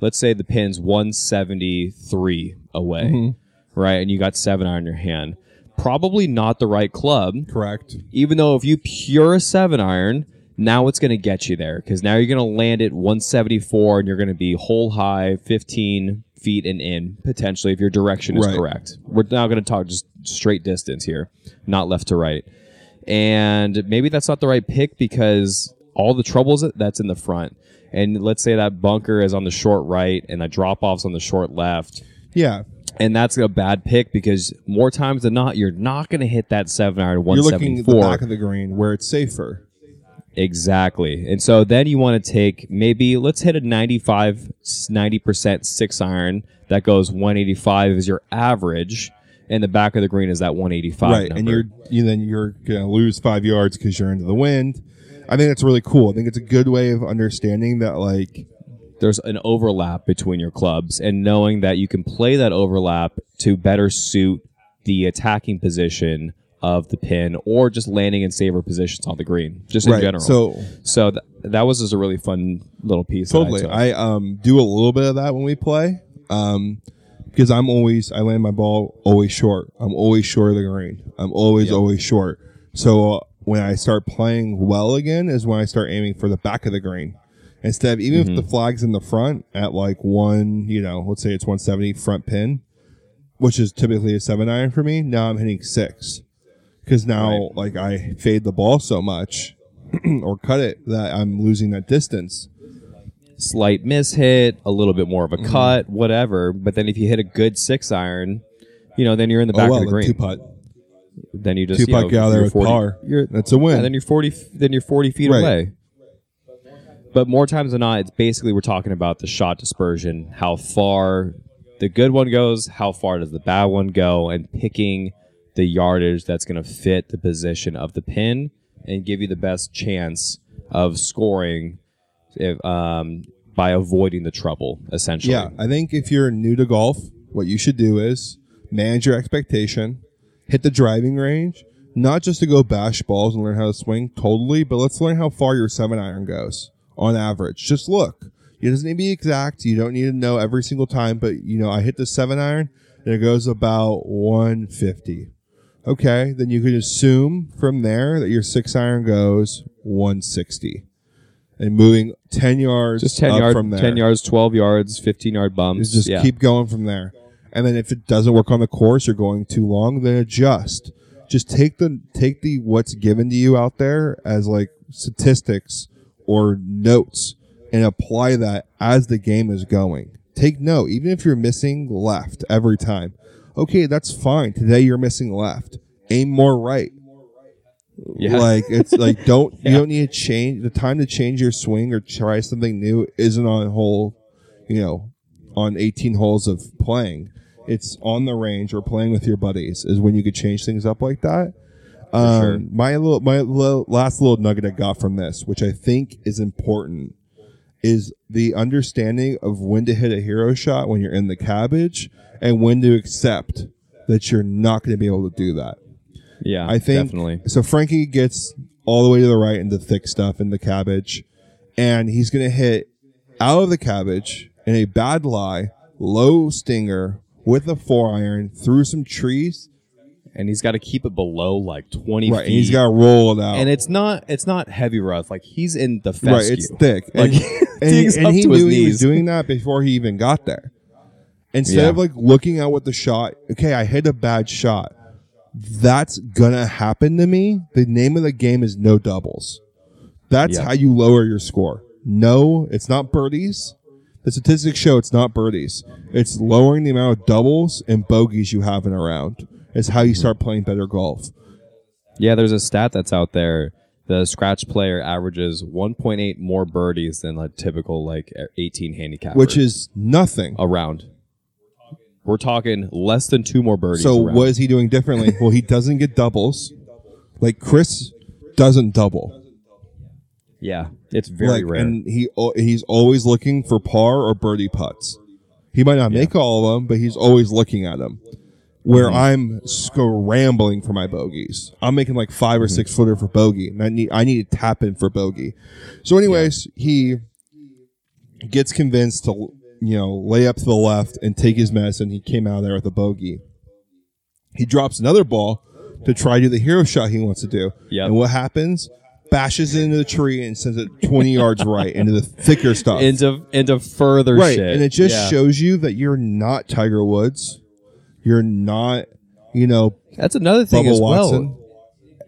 let's say the pin's 173 away, mm-hmm. right? And you got seven iron in your hand. Probably not the right club Correct. even though if you pure a seven iron, now it's going to get you there because now you're going to land at 174 and you're going to be hole high, 15 feet and in potentially if your direction is Right. correct. We're now going to talk just straight distance here, not left to right. And maybe that's not the right pick because all the troubles that's in the front. And let's say that bunker is on the short right and the drop off's on the short left Yeah. and that's a bad pick because more times than not, you're not going to hit that seven iron You're looking at the 174. back of the green where it's safer. exactly. And so then you want to take maybe, let's hit a 95, 90% six iron that goes 185 is your average. And the back of the green is that 185. right, and you're you then you're gonna lose five yards because you're into the wind. I think that's really cool. I think it's a good way of understanding that like there's an overlap between your clubs and knowing that you can play that overlap to better suit the attacking position of the pin or just landing in safer positions on the green, just in right. general. So So th- that was just a really fun little piece. that I totally, took. I, um do a little bit of that when we play, um because I'm always I land my ball always short. I'm always short of the green. I'm always Yep. always short. So uh, when I start playing well again is when I start aiming for the back of the green. Instead of even if the flag's in the front at like one, you know, let's say it's 170 front pin, which is typically a seven iron for me. Now I'm hitting six because now Right. like I fade the ball so much or cut it that I'm losing that distance. Slight miss hit, a little bit more of a Mm-hmm. cut, whatever. But then if you hit a good six iron, you know, then you're in the back oh well, of the green. two putt, then you just two you know, putt get out there with 40 par. You're, That's a win. and then you're 40 then you're 40 feet Right. away but more times than not it's basically we're talking about the shot dispersion how far the good one goes how far does the bad one go and picking the yardage that's going to fit the position of the pin and give you the best chance of scoring if, um, by avoiding the trouble essentially Yeah, I think if you're new to golf, what you should do is manage your expectation, hit the driving range, not just to go bash balls and learn how to swing totally, but let's learn how far your seven iron goes on average. Just look. It doesn't need to be exact. You don't need to know every single time, but you know, I hit the seven iron and it goes about 150. Okay, then you could assume from there that your six iron goes 160. And moving 10 yards just 10 up yards from there 10 yards 12 yards 15 yard bumps just yeah. keep going from there. And then if it doesn't work on the course, you're going too long, then adjust. Just take the take the what's given to you out there as like statistics or notes and apply that as the game is going. Take note, even if you're missing left every time. Okay, that's fine. Today you're missing left. Aim more right. Yeah. Like it's like don't Yeah. you don't need to change the time to change your swing or try something new isn't on a whole, you know, on 18 holes of playing. It's on the range or playing with your buddies is when you could change things up like that. Um, sure. My little my little, last little nugget I got from this, which I think is important, is the understanding of when to hit a hero shot when you're in the cabbage and when to accept that you're not going to be able to do that. Yeah I think definitely so. Frankie gets all the way to the right into the thick stuff in the cabbage, and he's going to hit out of the cabbage in a bad lie low stinger with a four iron through some trees. and he's got to keep it below like 20 Right, feet. and he's got to roll it out. and it's not it's not heavy rough. Like he's in the fescue. right, it's thick. Like and, and, and he knew he was doing that before he even got there. Instead Yeah. of like looking at what the shot, okay, I hit a bad shot. That's gonna happen to me. The name of the game is no doubles. That's Yeah. how you lower your score. No, it's not birdies. The statistics show it's not birdies. It's lowering the amount of doubles and bogeys you have in a round. It's how you hmm. start playing better golf. Yeah, there's a stat that's out there. The scratch player averages 1.8 more birdies than a typical like 18 handicap, Which is nothing. around. We're talking less than two more birdies. So around. what is he doing differently? well, he doesn't get doubles. Like Chris doesn't double. Yeah, it's very like, rare. and he he's always looking for par or birdie putts. He might not make all of them, but he's always looking at them. Where Mm-hmm. I'm scrambling for my bogeys. I'm making like 5 or Mm-hmm. six footer for bogey, and I need I need to tap in for bogey. So, anyways, he gets convinced to you know lay up to the left and take his medicine. He came out of there with a bogey. He drops another ball to try to do the hero shot he wants to do. Yep. And what happens? Bashes into the tree and sends it 20 yards right into the thicker stuff. into into further right. shit. And it just Yeah. shows you that you're not Tiger Woods. You're not, you know, That's another thing Bubba as well. Watson.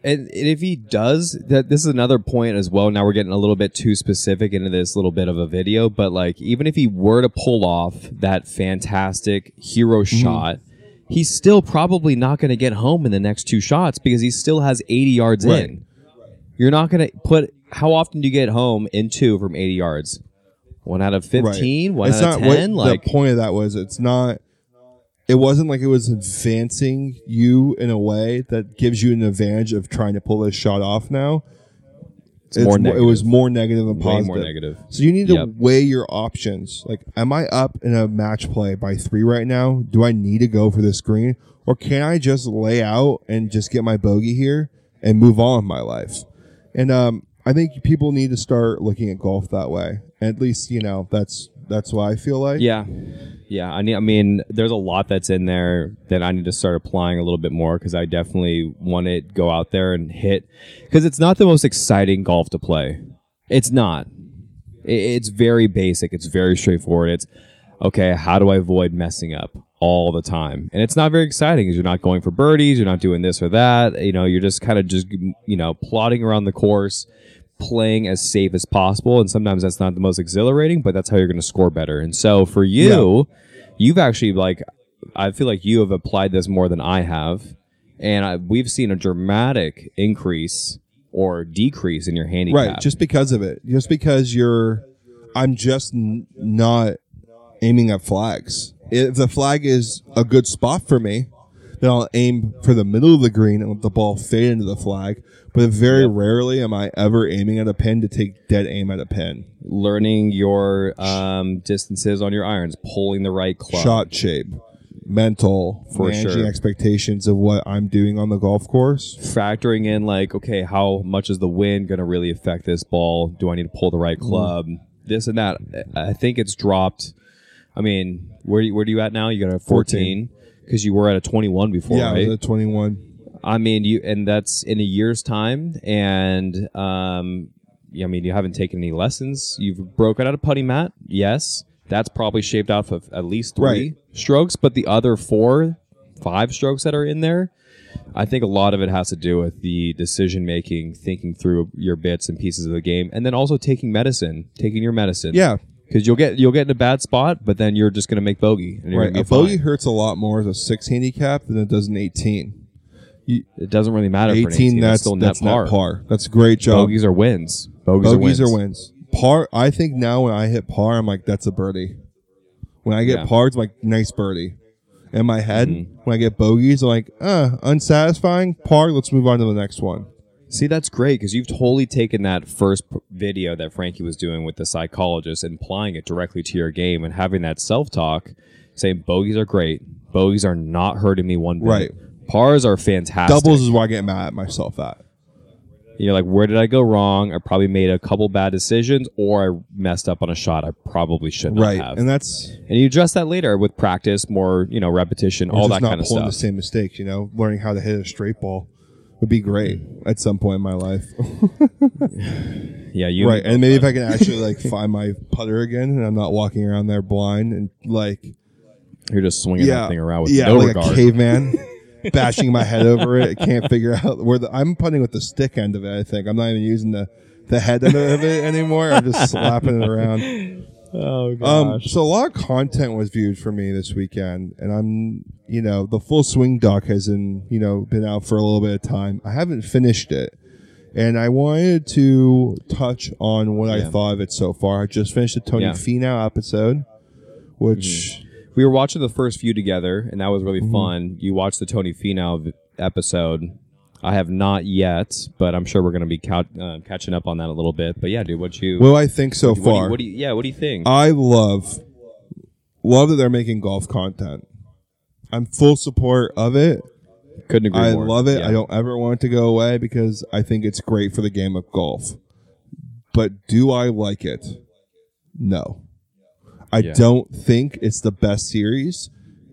And, and if he does, that this is another point as well. Now we're getting a little bit too specific into this little bit of a video, but like even if he were to pull off that fantastic hero Mm-hmm. shot, he's still probably not going to get home in the next two shots because he still has 80 yards Right. in. You're not going to put. How often do you get home in two from 80 yards? One out of 15, one it's out of not 10. what like the point of that was. It's not. It wasn't like it was advancing you in a way that gives you an advantage of trying to pull this shot off. Now, it's more mo- It was more negative than way positive. more negative. So you need to Yep. weigh your options. Like, am I up in a match play by three right now? Do I need to go for this green, or can I just lay out and just get my bogey here and move on my life? And um, I think people need to start looking at golf that way. At least you know that's that's why I feel like. Yeah, yeah. I need. I mean, there's a lot that's in there that I need to start applying a little bit more because I definitely want to go out there and hit because it's not the most exciting golf to play. It's not. It's very basic. It's very straightforward. It's okay. How do I avoid messing up all the time? And it's not very exciting because you're not going for birdies. You're not doing this or that. You know, you're just kind of just you know plodding around the course playing as safe as possible. And sometimes that's not the most exhilarating, but that's how you're going to score better. And so for you, you've actually like, I feel like you have applied this more than I have. And I, we've seen a dramatic increase or decrease in your handicap. Right, just because of it. Just because you're, I'm just n- not aiming at flags. If the flag is a good spot for me, then I'll aim for the middle of the green and let the ball fade into the flag. But very rarely am I ever aiming at a pin to take dead aim at a pin. learning your um, distances on your irons, pulling the right club. Shot shape, mental, For managing sure. expectations of what I'm doing on the golf course. factoring in like okay how much is the wind going to really affect this ball do i need to pull the right Mm-hmm. club this and that i think it's dropped i mean where, where are you at now you got a 14 because you were at a 21 before yeah, I right was at 21. i mean you and that's in a year's time and um i mean you haven't taken any lessons you've broken out a putty mat yes that's probably shaved off of at least three Right. strokes but the other four five strokes that are in there I think a lot of it has to do with the decision making, thinking through your bits and pieces of the game, and then also taking medicine, taking your medicine. Yeah, because you'll get you'll get in a bad spot, but then you're just gonna make bogey. And right. A be fine. bogey hurts a lot more as a six handicap than it does an 18. It doesn't really matter. 18, for an 18 that's still that's net par. par. That's a great job. Bogeys are wins. Bogeys, Bogeys are are wins. wins. Par. I think now when I hit par, I'm like, that's a birdie. When I get Yeah. pars, I'm like, nice birdie. In my head, Mm-hmm. when I get bogeys, I'm like, uh, unsatisfying. Par. Let's move on to the next one. See, that's great because you've totally taken that first p- video that Frankie was doing with the psychologist and applying it directly to your game and having that self talk, saying bogeys are great, bogeys are not hurting me one bit. Right. Pars are fantastic. Doubles is where I get mad at myself at. You're like, where did I go wrong? I probably made a couple bad decisions, or I messed up on a shot I probably shouldn't right, have. and that's and you address that later with practice, more you know, repetition, all that kind of stuff. Not pulling the same mistakes. You know, learning how to hit a straight ball would be great at some point in my life. Yeah, you right, and maybe if I can actually like find my putter again, and I'm not walking around there blind and like you're just swinging yeah, that thing around with yeah, no like regard. a caveman. bashing my head over it. I can't figure out where the I'm putting with the stick end of it. I think I'm not even using the the head end of it anymore. I'm just slapping it around. Oh Um, so a lot of content was viewed for me this weekend, and I'm, you know, the full swing doc has in, you know, been out for a little bit of time. I haven't finished it, and I wanted to touch on what I thought of it so far. I just finished the Tony Yeah. Finau episode, which we were watching the first few together, and that was really Mm-hmm. fun. You watched the Tony Finau episode. I have not yet, but I'm sure we're going to be cou- uh, catching up on that a little bit. But yeah, dude, what you? Well, I think so what do you- far? what do you, yeah, what do you think? I love love that they're making golf content. I'm full support of it. Couldn't agree more. I more. love it. Yeah. I don't ever want it to go away because I think it's great for the game of golf. But do I like it? No. I Yeah. don't think it's the best series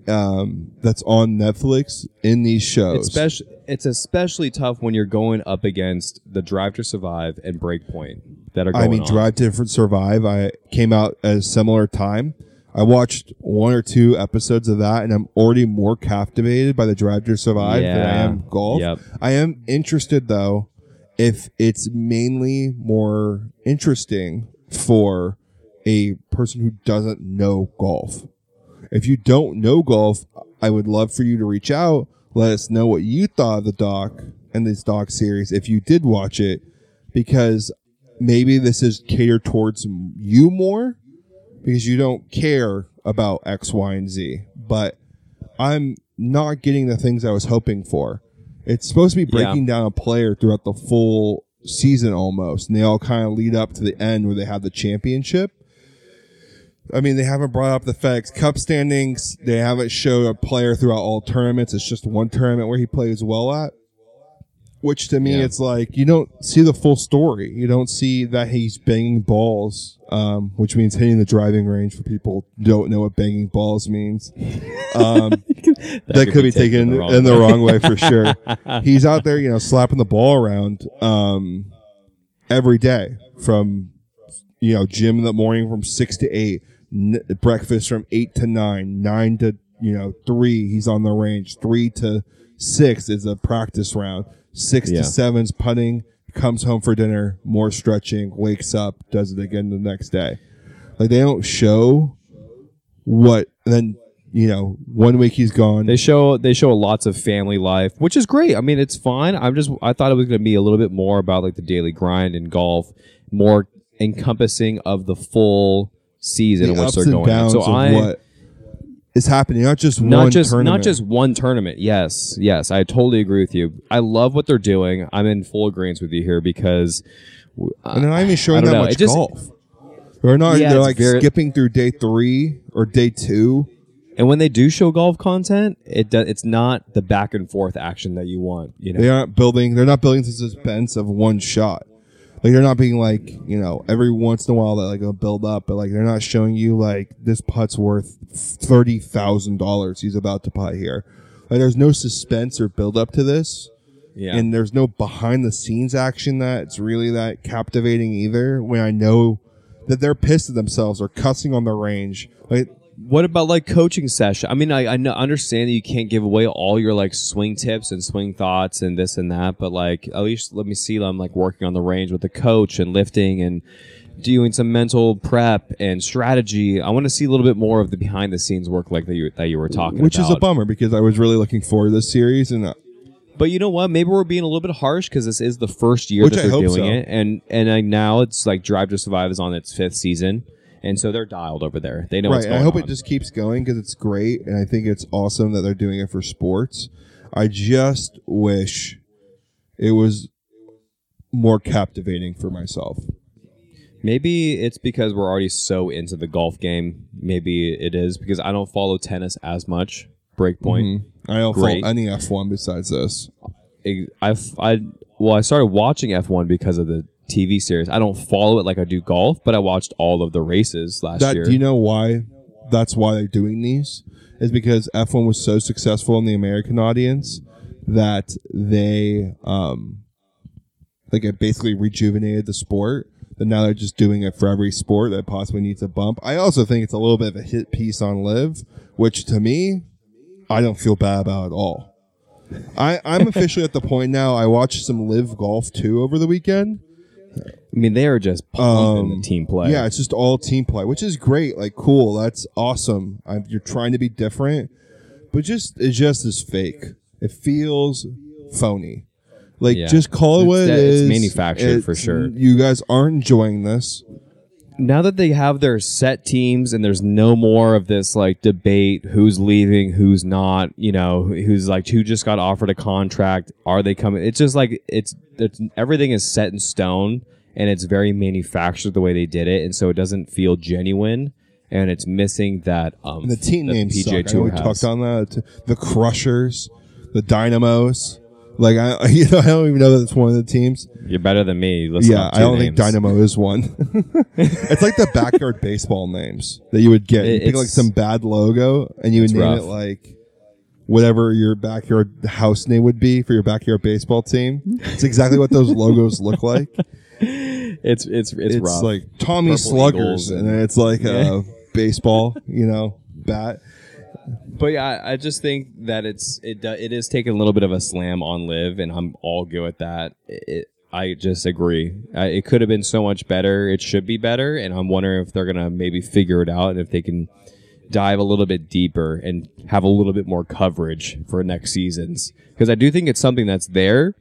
um, that's on Netflix in these shows. It's special. It's especially tough when you're going up against the Drive to Survive and Break Point that are going on. I mean, on. Drive to Survive. I came out at a similar time. I watched one or two episodes of that, and I'm already more captivated by the Drive to Survive than I am golf. Yep. I am interested though, if it's mainly more interesting for a person who doesn't know golf. If you don't know golf, I would love for you to reach out. Let us know what you thought of the doc and this doc series if you did watch it, because maybe this is catered towards you more because you don't care about X, Y, and Z. But I'm not getting the things I was hoping for. It's supposed to be Yeah. breaking down a player throughout the full season almost, and they all kind of lead up to the end where they have the championship. I mean, they haven't brought up the FedEx Cup standings. They haven't showed a player throughout all tournaments. It's just one tournament where he plays well at. Which to me, Yeah. it's like you don't see the full story. You don't see that he's banging balls, um, which means hitting the driving range. For people who don't know what banging balls means, um, that, could be taken in the wrong way for sure. He's out there, you know, slapping the ball around um, every day from you know gym in the morning from six to eight, n- breakfast from eight to nine, nine to you know three. He's on the range. Three to six is a practice round. Six Yeah. to seven's putting. Comes home for dinner, more stretching, wakes up, does it again the next day. Like they don't show what. Then you know, one week he's gone. They show they show lots of family life, which is great. I mean, it's fine. I'm just I thought it was going to be a little bit more about like the daily grind in golf, more encompassing of the full season the in which ups they're and going. on. So I what is happening, not just not one just tournament. not just one tournament. Yes, yes, I totally agree with you. I love what they're doing. I'm in full agreement with you here because w- and they're not even showing that know. much just- golf. They're not. Yeah, they're like very- skipping through day three or day two. and when they do show golf content, it do, it's not the back and forth action that you want. You know, They aren't building. They're not building the suspense of one shot. Like they're not being like you know every once in a while that like a build up, but like they're not showing you like this putt's worth thirty thousand dollars. He's about to putt here. Like there's no suspense or build up to this. yeah. and there's no behind the scenes action that's really that captivating either. When I know that they're pissed at themselves or cussing on the range, like What about like coaching session? I mean, I, I understand that you can't give away all your like swing tips and swing thoughts and this and that, but like at least let me see them like working on the range with the coach and lifting and doing some mental prep and strategy. I want to see a little bit more of the behind the scenes work like that you that you were talking which about. Which is a bummer because I was really looking forward to this series and uh, But you know what? Maybe we're being a little bit harsh because this is the first year Which that I they're doing so. it, and and like now it's like Drive to Survive is on its fifth season, and so they're dialed over there. They know what's right. I hope on. it just keeps going because it's great and I think it's awesome that they're doing it for sports. I just wish it was more captivating for myself. Maybe it's because we're already so into the golf game. Maybe it is because I don't follow tennis as much. Break Point. Mm-hmm. I don't Great. follow any F1 besides this. I, I, I well, I started watching F1 because of the TV series. I don't follow it like I do golf, but I watched all of the races last That year. do you know why? That's why they're doing these. Is because F1 was so successful in the American audience that they um like it basically rejuvenated the sport. That now they're just doing it for every sport that possibly needs a bump. I also think it's a little bit of a hit piece on LIV, which to me, I don't feel bad about at all. I, I'm officially at the point now. I watched some LIV Golf too over the weekend. I mean, they are just pumping Um, the team play. Yeah, it's just all team play, which is great. Like, cool. That's awesome. i you're trying to be different, but just it just is fake. It feels phony. Like, Yeah. just call it It's what it that- it's is. manufactured for sure. You guys aren't enjoying this. now that they have their set teams and there's no more of this like debate who's leaving who's not you know who's like who just got offered a contract are they coming it's just like it's it's everything is set in stone and it's very manufactured the way they did it and so it doesn't feel genuine and it's missing that um And the team that names PGA suck. I know we talked on that. The Crushers, the Dynamos. Like I, you know, I don't even know that it's one of the teams. you're better than me Listen yeah, I don't think. Dynamo is one. it's like the backyard baseball names that you would get. You pick like some bad logo and you would name rough. it like whatever your backyard house name would be for your backyard baseball team. It's exactly what those logos look like. It's it's it's, It's rough. like Tommy Purple Sluggers, and and- it's like uh, Yeah. a baseball, you know, bat. But yeah, I- I just think that it's it do- it is taking a little bit of a slam on LIV, and I'm all good with that. It, I just agree. I, it could have been so much better. It should be better, and I'm wondering if they're gonna maybe figure it out and if they can dive a little bit deeper and have a little bit more coverage for next seasons. Because I do think it's something that's there,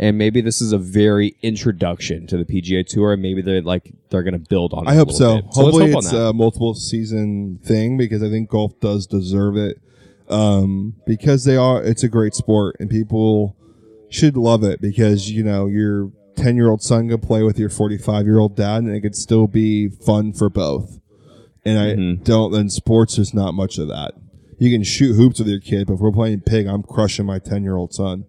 and maybe this is a very introduction to the PGA Tour, and maybe they're like they're gonna build on. it I hope so. bit. let's Hopefully, hope it's a multiple season thing because I think golf does deserve it. Um, because they are, it's a great sport and people should love it because you know your ten year old son could play with your forty five year old dad and it could still be fun for both. And I Mhm. don't. Then sports there's not much of that. You can shoot hoops with your kid, but if we're playing pig, I'm crushing my ten year old son.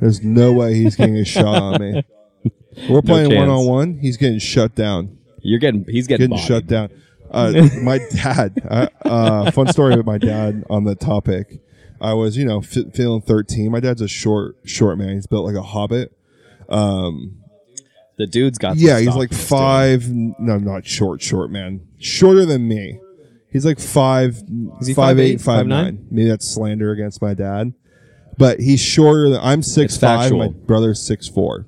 There's no way he's getting a shot on me. We're playing chance. one on one. He's getting shut down You're getting he's getting, getting bodied. shut down. Uh, my dad. Uh, uh, fun story with my dad on the topic. I was, you know, f- feeling 13. My dad's a short, short man. He's built like a hobbit. Um, The dude's got. yeah, he's stock like to steal. five. No, not short, short man. Shorter than me. He's like five, Is he five 5'8", eight, five nine. Maybe that's slander against my dad, but he's shorter than I'm six five. My brother's six four.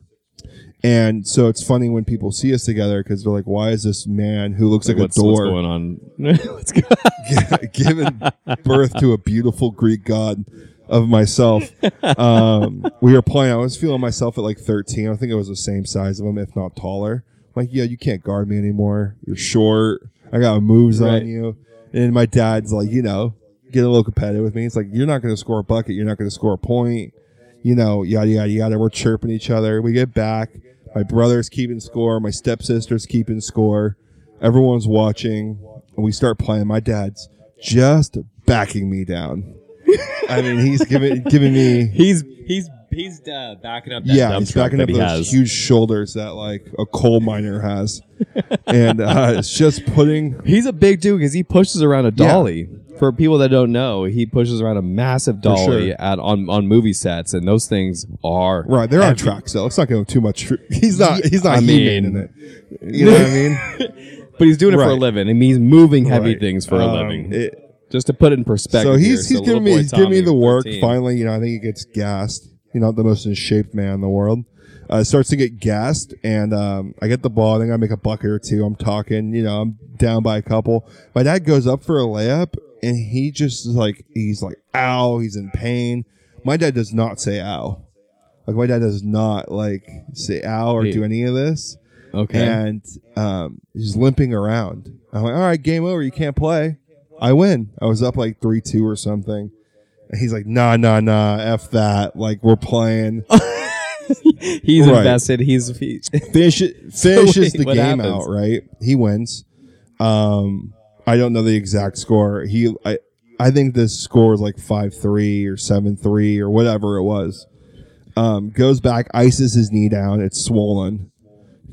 And so it's funny when people see us together because they're like, "Why is this man who looks like, what's, a what's door going on? Let's go. given birth to a beautiful Greek god of myself. Um, we were playing. I was feeling myself at like 13. I think I was the same size of him, if not taller. I'm like, yeah, you can't guard me anymore. You're short. I got moves Right. on you. And my dad's like, you know, getting a little competitive with me. It's like, you're not going to score a bucket. You're not going to score a point. You know, yada, yada, yada. We're chirping each other. We get back. My brother's keeping score. My stepsister's keeping score. Everyone's watching. And we start playing. My dad's just backing me down. I mean, he's giving giving me He's he's he's uh, backing up. That yeah, he's backing up he those has. huge shoulders that like a coal miner has, and uh, it's just putting. He's a big dude because he pushes around a Yeah. dolly. For people that don't know, he pushes around a massive dolly sure. at on on movie sets, and those things are Right, they're on heavy. track, so let's not going him too much. Tr- he's not. He's not I mean- in it. You know what I mean? But he's doing it for a Right. living, and he's moving heavy Right. things for a Um, living. it- Just to put it in perspective. so he's here. he's So giving me he's giving me the work. 13. Finally, you know, I think he gets gassed. You know, the most in shape man in the world. Uh, starts to get gassed, and um, I get the ball. I think I make a bucket or two. I'm talking. You know, I'm down by a couple. My dad goes up for a layup, and he just is like he's like, "Ow!" He's in pain. My dad does not say "ow." Like my dad does not like say "ow" or do any of this Okay. and um, he's limping around. I'm like, all right, game over. You can't play. I win. I was up like three two or something. And he's like, nah, nah, nah, f that. Like we're playing. he's Right. invested. He's he, Finish finishes wait, the game happens? out. Right. He wins. Um, I don't know the exact score. He, I, I think the score was like five three or seven three or whatever it was. Um, goes back, ices his knee down. It's swollen.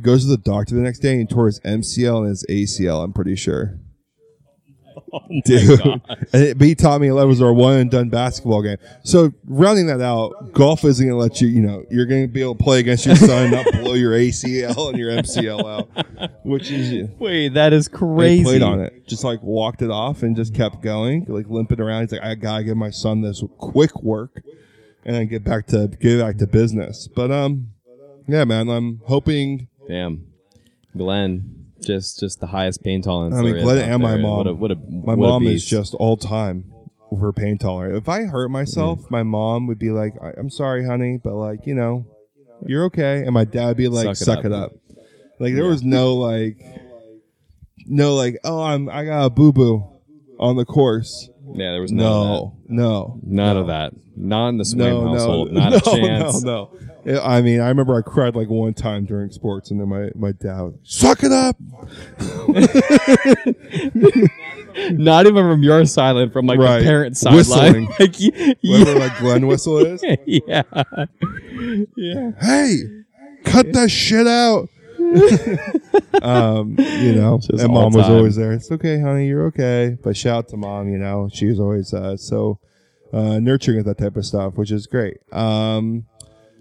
Goes to the doctor the next day and tore his MCL and his ACL. I'm pretty sure. Dude, and it, taught me it was our one and done basketball game. So rounding that out, golf isn't going to let you. You know, you're going to be able to play against your son, not blow your ACL and your MCL out, which is Wait, that is he crazy. played on it. Just like walked it off and just kept going, like limping around. He's like, I gotta give my son this quick work, and then get back to get back to business. But um, yeah, man, I'm hoping. Damn, Glenn, just just the highest pain tolerance. I mean, there is Glenn out and my there. mom. What a, what a My what a mom is beast. just all time over pain tolerant. If I hurt myself, my mom would be like, I- "I'm sorry, honey, but like you know, you're okay," and my dad would be like, Suck "Suck, it up. Like there was no like, no like, "Oh, I'm I got a boo boo on the course." yeah. There was none of that. No, no, None no. of that. Not in the Swaim no, household. no, Not no, a chance. No, no. I mean, I remember I cried like one time during sports, and then my my dad, was, suck it up. Not even from your sideline, from like Right. the parent sideline. like, Whatever yeah, like Glenn whistle is. yeah, yeah. Hey, cut that shit out. um, you know, Just and mom was always there. It's okay, honey, you're okay. But shout out to mom. You know, she was always uh, so uh, nurturing of that type of stuff, which is great. Um,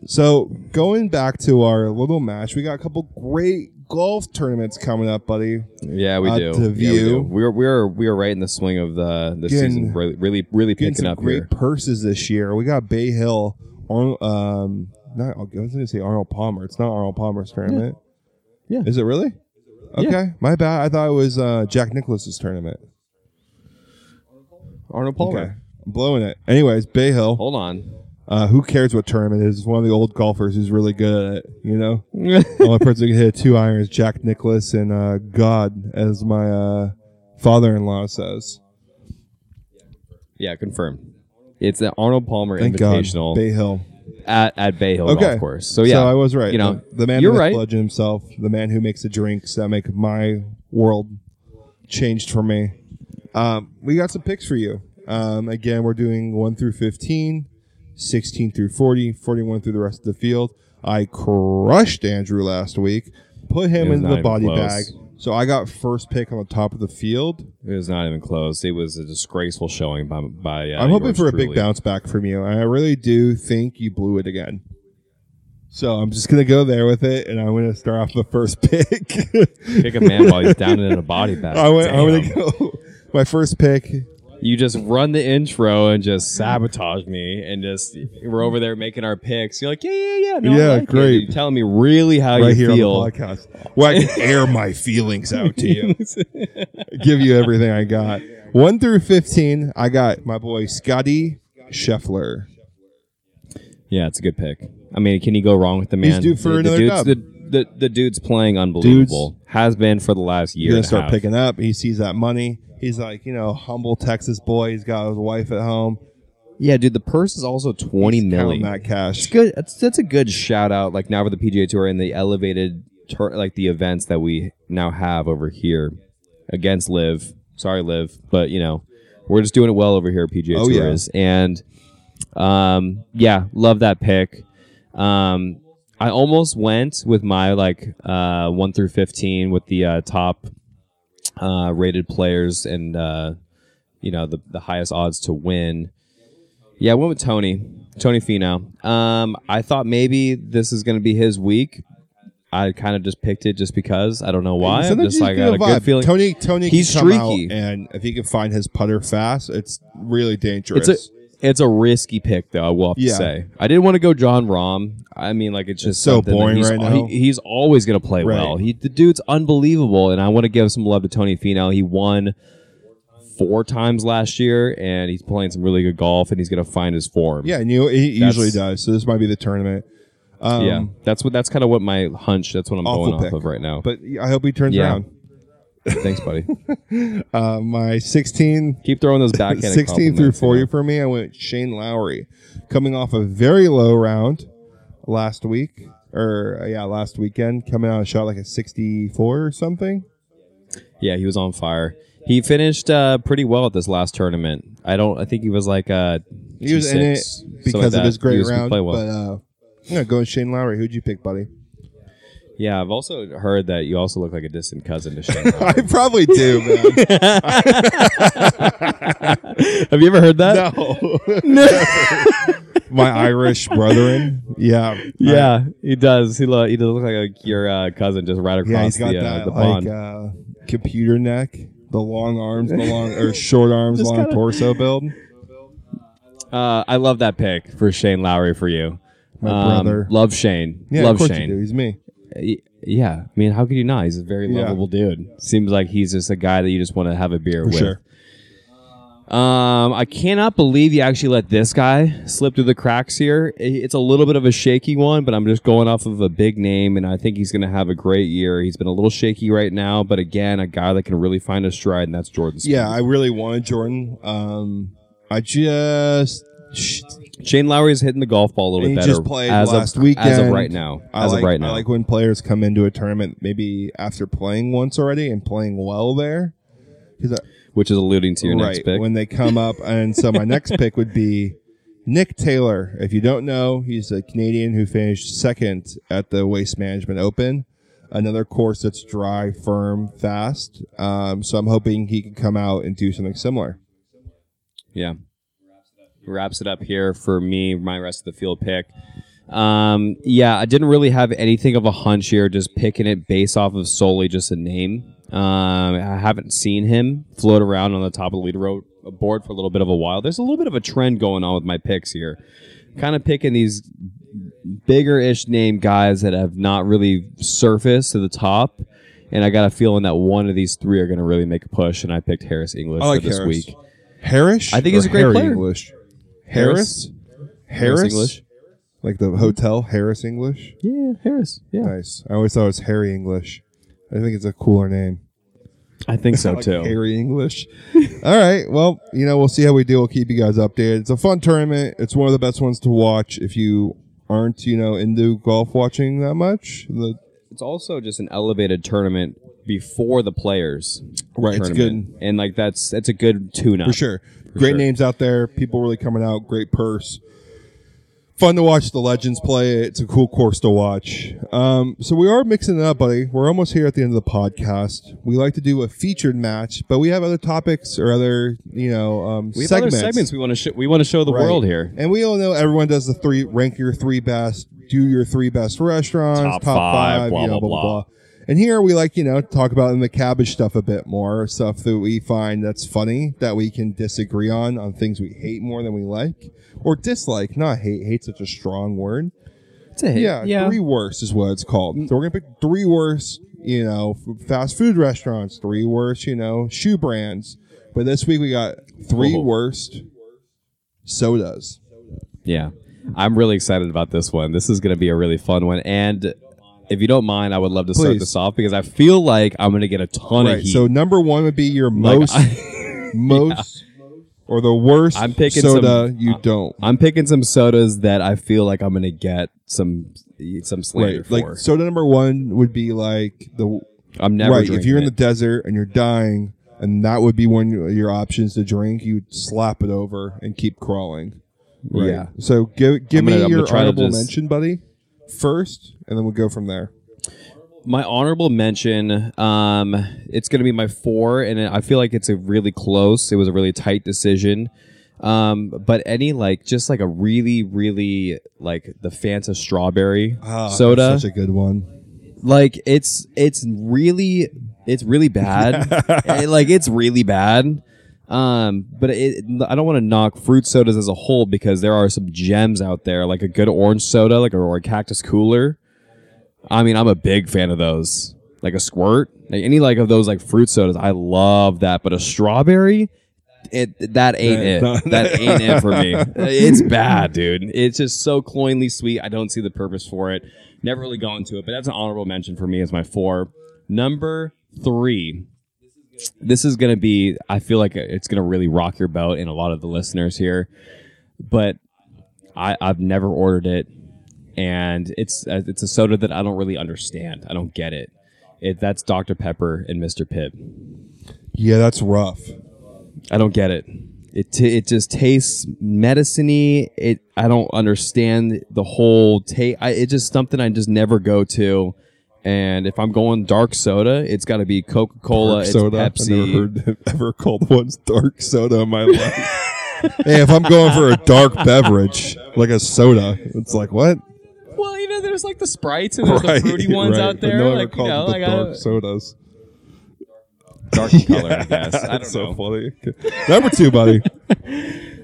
so going back to our little match, we got a couple great golf tournaments coming up, buddy. Yeah, we Uh, do. to Yeah, we view. do. We're we're we're right in the swing of the the Getting- season. Really, really, really picking some up great here. purses this year. We got Bay Hill. Arnold, um, not I was going to say Arnold Palmer. It's not Arnold Palmer's tournament. Yeah. Is it really? Yeah. Okay, my bad. I thought it was uh, Jack Nicklaus's tournament. Arnold Palmer. Okay, I'm blowing it. Anyways, Bay Hill. Hold on. Uh, who cares what tournament it is? It's one of the old golfers who's really good at it. You know, the only person who can hit two irons, Jack Nicklaus, and uh, God, as my uh, father-in-law says. yeah, confirmed. It's the Arnold Palmer Thank Invitational God, Bay Hill. at at Bay Hill Okay. Golf Course. So yeah, So I was right. You know, the, the man you're who right. bludgeon himself, the man who makes the drinks that make my world changed for me. Um, we got some picks for you. Um, again, we're doing one through 15, 16 through 40, 41 through the rest of the field. I crushed Andrew last week, put him into the body close. bag. So I got first pick on the top of the field. It was not even close. It was a disgraceful showing by by. Uh, I'm hoping for a big bounce back from you. I really do think you blew it again. So I'm just gonna go there with it, and I'm gonna start off the first pick. Pick a man while he's down in a body bag. I went, I'm gonna go. My first pick. You just run the intro and just sabotage me, and just we're over there making our picks. You're like, yeah, yeah, yeah, no, Yeah, like great. You're telling me really how right you here feel. on the podcast. Where I can air my feelings out to you. Give you everything I got. One through fifteen, I got my boy Scotty Scheffler. yeah, it's a good pick. I mean, can you go wrong with the man? He's due for the, another dude's, dub. The, the, the dude's playing unbelievable. Has been for the last year. He's gonna start picking up. He sees that money. He's like, you know, humble Texas boy. He's got his wife at home. Yeah, dude, the purse is also twenty He's million. that cash. It's good. That's, that's a good shout out. Like now for the PGA Tour and the elevated, tour, like the events that we now have over here against LIV. Sorry, LIV, but you know we're just doing it well over here at PGA Oh, yeah. Tours. And um, yeah, love that pick. Um, I almost went with my like uh, one through fifteen with the uh, top uh, rated players and uh, you know the the highest odds to win. Yeah, I went with Tony. Tony Finau. Um, I thought maybe this is going to be his week. I kind of just picked it just because. I don't know why. I'm just like got a good feeling. Tony, Tony, He's can come out streaky. and if he can find his putter fast, it's really dangerous. It's a it's a risky pick though. I will have Yeah. to say. I didn't want to go Jon Rahm. I mean, like it's just so boring he's, right now. He, he's always going to play Right. well. He the dude's unbelievable, and I want to give some love to Tony Finau. He won four times last year, and he's playing some really good golf, and he's going to find his form. yeah, and you, he That's- usually does. So this might be the tournament. Um, yeah. That's what. That's kind of what my hunch. That's what I'm going pick. off of right now. But I hope he turns Yeah. around. Thanks, buddy. Uh, my 16, Keep throwing those backhanded 16 through compliments, you 40 know? for me, I went Shane Lowry. Coming off a very low round last week, or uh, yeah, last weekend, coming out a shot like a 64 or something. Yeah, he was on fire. He finished uh, pretty well at this last tournament. I don't. I think he was like uh, He was in it G6, something because like of that. his He great was- he round, played well. but uh, Yeah, going Shane Lowry. Who'd you pick, buddy? Yeah, I've also heard that you also look like a distant cousin to Shane. I probably do, man. Have you ever heard that? no. My Irish brethren. Yeah. Yeah, he does. He look. He does look like a, your uh, cousin, just right across Yeah, he's got the, uh, that the like pond. uh, computer neck, the long arms, the long or short arms, Just long kinda- torso build. Uh, I love that pick for Shane Lowry for you. My Um, brother. Love Shane. Yeah, love of course Shane. you do. He's me. Yeah, I mean, how could you not? He's a very Yeah. lovable dude. Seems like he's just a guy that you just want to have a beer with. sure. Um, I cannot believe you actually let this guy slip through the cracks here. I- It's a little bit of a shaky one, but I'm just going off of a big name, and I think he's going to have a great year. He's been a little shaky right now, but again, a guy that can really find a stride, and that's Jordan. Spieth. Yeah, I really wanted Jordan. Um, I just Shane Lowry is hitting the golf ball a little He bit better just played as last of, weekend. As of right now, I as like, of right now, I like when players come into a tournament maybe after playing once already and playing well there. 'Cause I- which is alluding to your right next pick. when they come up, and so my next pick would be Nick Taylor. If you don't know, he's a Canadian who finished second at the Waste Management Open. Another course that's dry, firm, fast. Um, so I'm hoping he can come out and do something similar. Yeah. Wraps it up here for me, my rest of the field pick. Um, yeah, I didn't really have anything of a hunch here, just picking it based off of solely just a name. Um, I haven't seen him float around on the top of the leaderboard board for a little bit of a while. There's a little bit of a trend going on with my picks here. Kind of picking these bigger ish name guys that have not really surfaced to the top. And I got a feeling that one of these three are going to really make a push. And I picked Harris English like for this Harris. week. Harris? I think he's a great Harry player. English. Harris? Harris? English. Like the hotel, Harris English? Yeah, Harris. Yeah, Nice. I always thought it was Harry English. I think it's a cooler name. I think so like too. Harry English. All right. Well, you know, we'll see how we do. We'll keep you guys updated. It's a fun tournament. It's one of the best ones to watch if you aren't, you know, into golf watching that much. The, It's also just an elevated tournament before the players. Right, it's tournament. and like that's that's a good tune-up for sure. Great sure. names out there. People really coming out. Great purse. Fun to watch the legends play. It's a cool course to watch. Um, so we are mixing it up, buddy. We're almost here at the end of the podcast. We like to do a featured match, but we have other topics or other, you know, um, We have segments. other segments we want to sh- we want to show the Right. world here. And we all know everyone does the three rank your three best, do your three best restaurants, Top top, five, five, blah, you know, blah, blah, blah. blah, And here we like, you know, talk about in the cabbage stuff a bit more, stuff that we find that's funny, that we can disagree on, on things we hate more than we like. Or dislike, not hate. Hate's such a strong word. It's a hit. Yeah, three worst is what it's called. So we're gonna pick three worst, you know, fast food restaurants, three worst, you know, shoe brands. But this week we got three Oh. worst sodas. Yeah. I'm really excited about this one. This is going to be a really fun one. And if you don't mind, I would love to start this off because I feel like I'm going to get a ton of Right. heat. So number one would be your Like, most I- most or the worst I'm picking soda some- you don't. I'm picking some sodas that I feel like I'm going to get some some slander Right. for. Like soda number one would be like the I'm never right. If you're in it. the desert and you're dying, and that would be one of your options to drink, you'd slap it over and keep crawling. Right. Yeah. So give give I'm me I'm gonna your honorable just- mention, buddy, first, and then we'll go from there. my honorable mention um it's going to be my four and i feel like it's a really close it was a really tight decision um but any like just like a really really like the fanta strawberry Ah, soda that's such a good one. like it's it's really it's really bad Eh, like it's really bad um but it, i don't want to knock fruit sodas as a whole because there are some gems out there like a good orange soda like a, or a cactus cooler. I mean i'm a big fan of those. Like a squirt like any like of those like fruit sodas i love that. But a strawberry it that ain't it. that ain't it for me. It's bad dude. It's just so cloyingly sweet. I don't see the purpose for it. Never really gone to it but that's an honorable mention for me as my four. Number three this is going to be i feel like it's going to really rock your boat and a lot of the listeners here but I, i've never ordered it and it's uh, it's a soda that i don't really understand i don't get it it that's dr pepper and mr pibb Yeah, that's rough. i don't get it It t- it just tastes medicine-y. It I don't understand the whole taste. It's just something I just never go to. And if I'm going dark soda, it's got to be Coca Cola, it's soda. I've Pepsi. never heard ever called one dark soda in my life. hey, if I'm going for a dark beverage, like a soda, it's like what? Well, you know, there's like the sprites and there's Right, the fruity ones right. out there. No like you know, them like the dark I, sodas. dark color, I guess. I don't That's so know. funny. Number two, buddy.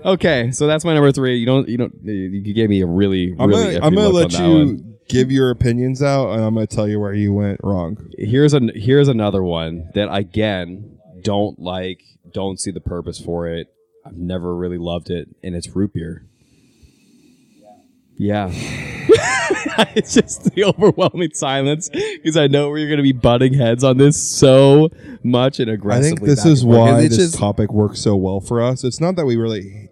Okay, so that's my number three. You don't, you don't, you gave me a really, I'm really. gonna, I'm gonna let you. Give your opinions out, and I'm gonna tell you where you went wrong. Here's an here's another one that again don't like, don't see the purpose for it. I've never really loved it, and it's root beer. Yeah. it's just the overwhelming silence because I know we're going to be butting heads on this so much and aggressively. I think this is and forth, 'cause why this just- topic works so well for us. It's not that we really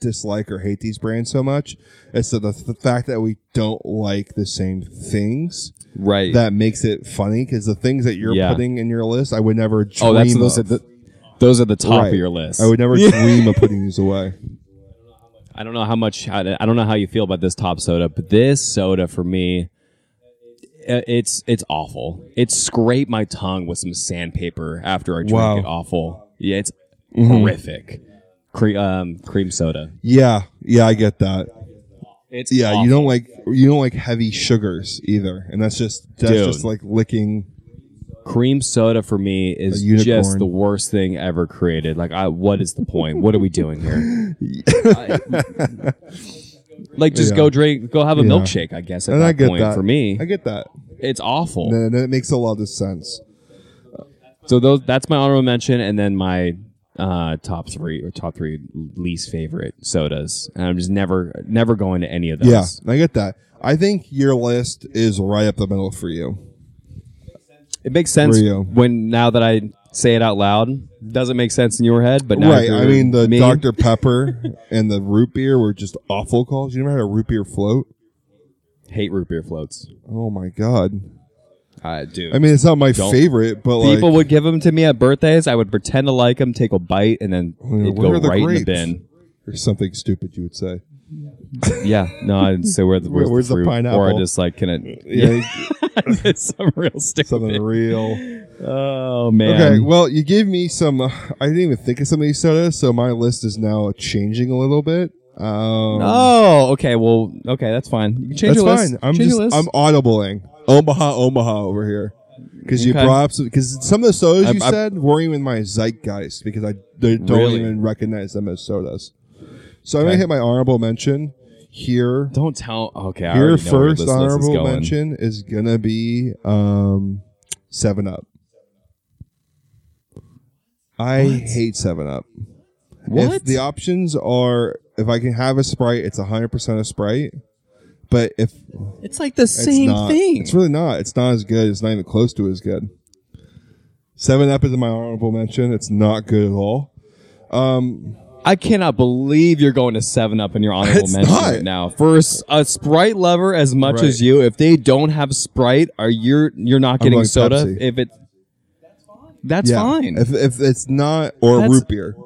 dislike or hate these brands so much. It's the, the, the fact that we don't like the same things right. that makes it funny. Because the things that you're Yeah. putting in your list, I would never dream oh, that's those are of. the those are the top Right. of your list. I would never dream of putting these away. I don't know how much I don't know how you feel about this top soda, but this soda for me it's it's awful. It scraped my tongue with some sandpaper after I drank Wow. it. Awful. Yeah, it's Mhm. horrific. Cre- um, cream soda. Yeah, yeah, I get that. It's Yeah, awful. you don't like you don't like heavy sugars either, and that's just that's Dude. just like licking. cream soda for me is just the worst thing ever created. Like, I what is the point? What are we doing here? I- like, just Yeah. go drink, go have a Yeah. milkshake. I guess at And that I get point that. for me, I get that. it's awful. And it makes a lot of sense. So those that's my honorable mention, and then my uh, top three or top three least favorite sodas. And I'm just never never going to any of those. Yeah, I get that. I think your list is right up the middle for you. It makes sense For you. when now that I say it out loud. Doesn't make sense in your head, but now right. I mean, the me, Dr. Pepper and the root beer were just awful calls. You never had a root beer float? hate root beer floats. Oh my god. I do. I mean, it's not my Don't- favorite, but like, People would give them to me at birthdays. I would pretend to like them, take a bite, and then it'd where go are the right in the grapes? bin. or something stupid you would say. Yeah, no, I didn't say where the Where- where's, where's the fruit, or I pineapple? just like can it? Yeah, it's some real stupid. something real. Oh man. Okay, well, you gave me some. Uh, I didn't even think of some of these sodas, so my list is now changing a little bit. Um, Oh, okay. Well, okay, that's fine. You can change that's your list. That's fine. I'm change just list. I'm audibling Omaha, Omaha over here because you Okay. brought up because some of the sodas I- you I- said weren't even my zeitgeist because I they don't Really? even recognize them as sodas. So I'm Okay. gonna hit my honorable mention here. Don't tell. Okay, I already know where first this list is honorable going. mention is gonna be um, Seven Up. I hate Seven Up. What? If the options are, if I can have a Sprite, it's hundred percent a Sprite. But if it's like the it's same not, thing. it's really not. It's not as good. It's not even close to as good. Seven Up is in my honorable mention. It's not good at all. Um, I cannot believe you're going to Seven Up in your honorable It's mention not. right now. For a Sprite lover as much Right. as you, if they don't have Sprite, are you you're not getting going soda? Pepsi. If it, that's fine. yeah. fine. If, if it's not or That's- root beer,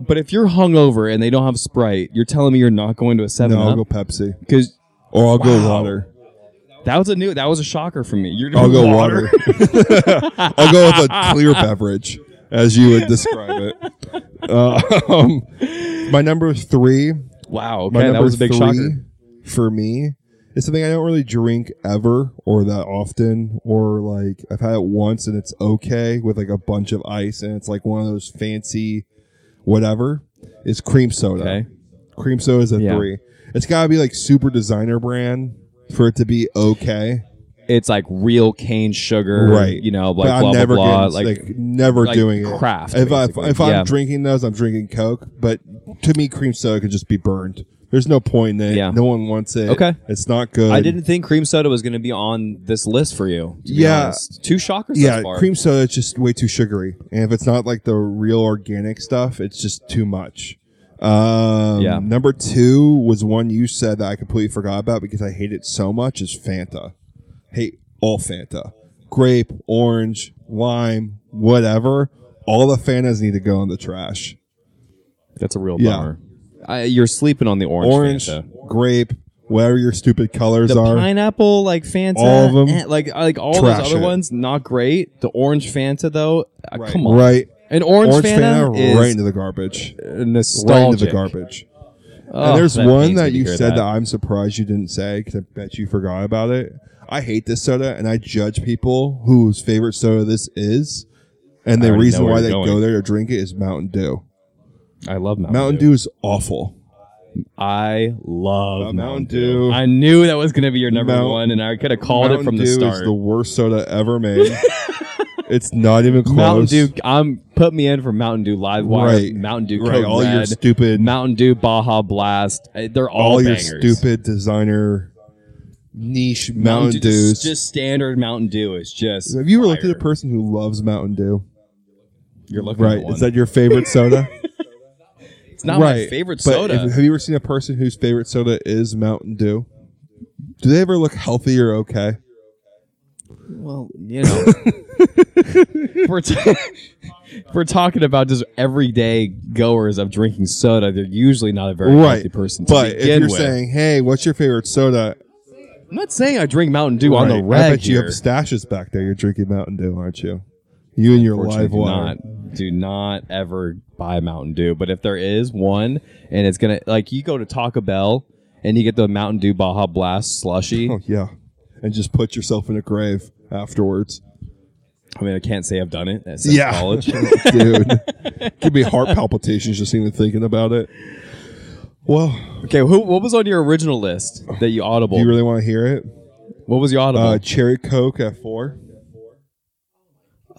but if you're hungover and they don't have Sprite, you're telling me you're not going to a Seven no, I'll go Pepsi because or I'll go water. that was a new that was a shocker for me. You're I'll go water. I'll go with a clear beverage, as you would describe it. Uh, um, my number three, wow, my okay, that number was a big three shocker. for me is something I don't really drink ever or that often, or like I've had it once and it's okay with like a bunch of ice and it's like one of those fancy whatever. Is cream soda. Okay. Cream soda is a Yeah. three. It's gotta be like super designer brand for it to be okay. It's like real cane sugar, Right. You know, but like I'm blah never blah blah. Like, like, never like doing it. craft, If I if I'm Yeah. drinking those, I'm drinking Coke. But to me, cream soda could just be burned. There's no point in it. Yeah. No one wants it. Okay. It's not good. I didn't think cream soda was going to be on this list for you. to Yeah. honest. two shockers. Yeah, far. cream soda is just way too sugary, and if it's not like the real organic stuff, it's just too much. Um, Yeah. Number two was one you said that I completely forgot about because I hate it so much. Is Fanta. Hate all Fanta. Grape, orange, lime, whatever. All the Fantas need to go in the trash. That's a real Yeah. bummer. I, you're sleeping on the orange. Orange, Fanta. grape, whatever your stupid colors The are. pineapple, like Fanta, All of 'em, eh, like like all those other it. ones, not great. The orange Fanta though, uh, right. come on, Right. An orange, Orange Fanta, Fanta, is right into the garbage. nostalgic. Right into the garbage. Oh, and there's that one that you said that. I'm surprised you didn't say because I bet you forgot about it. I hate this soda, and I judge people whose favorite soda this is, and the reason why they going. go there to drink it is Mountain Dew. I love Mountain, Mountain Dew is awful. I love Uh, Mountain, Mountain Dew. Dew. I knew that was going to be your number Mount- one, and I could have called Mountain it from Dew the start. is the worst soda ever made. it's not even close. Mountain Dew, I'm put me in for Mountain Dew Live Wire, Right. Mountain Dew right? Code All your Red, stupid, Mountain Dew Baja Blast. Uh, They're all, all your bangers. stupid designer niche Mountain, Mountain Dew, Dews. just, just standard Mountain Dew is just. Have you ever looked at a fire. person who loves Mountain Dew? You're looking Right? at one. Is that your favorite soda? it's not my favorite but soda. if- have you ever seen a person whose favorite soda is Mountain Dew? Do they ever look healthy or okay? Well, you know, we're ta- we're talking about just everyday goers of drinking soda. They're usually not a very healthy person to but if begin you're with. saying, "Hey, what's your favorite soda?" I'm not saying I drink Mountain Dew on the Right, reg I bet you here. have stashes back there. You're drinking Mountain Dew, aren't you? You and your Unfortunately, live do wire. not do not ever buy Mountain Dew. But if there is one, and it's gonna like you go to Taco Bell and you get the Mountain Dew Baja Blast slushy. Oh yeah, and just put yourself in a grave afterwards. I mean, I can't say I've done it since college. dude. Give me heart palpitations just even thinking about it. Well, okay, who, what was on your original list that you audible? do you really want to hear it? what was your audible? Uh, cherry Coke at four.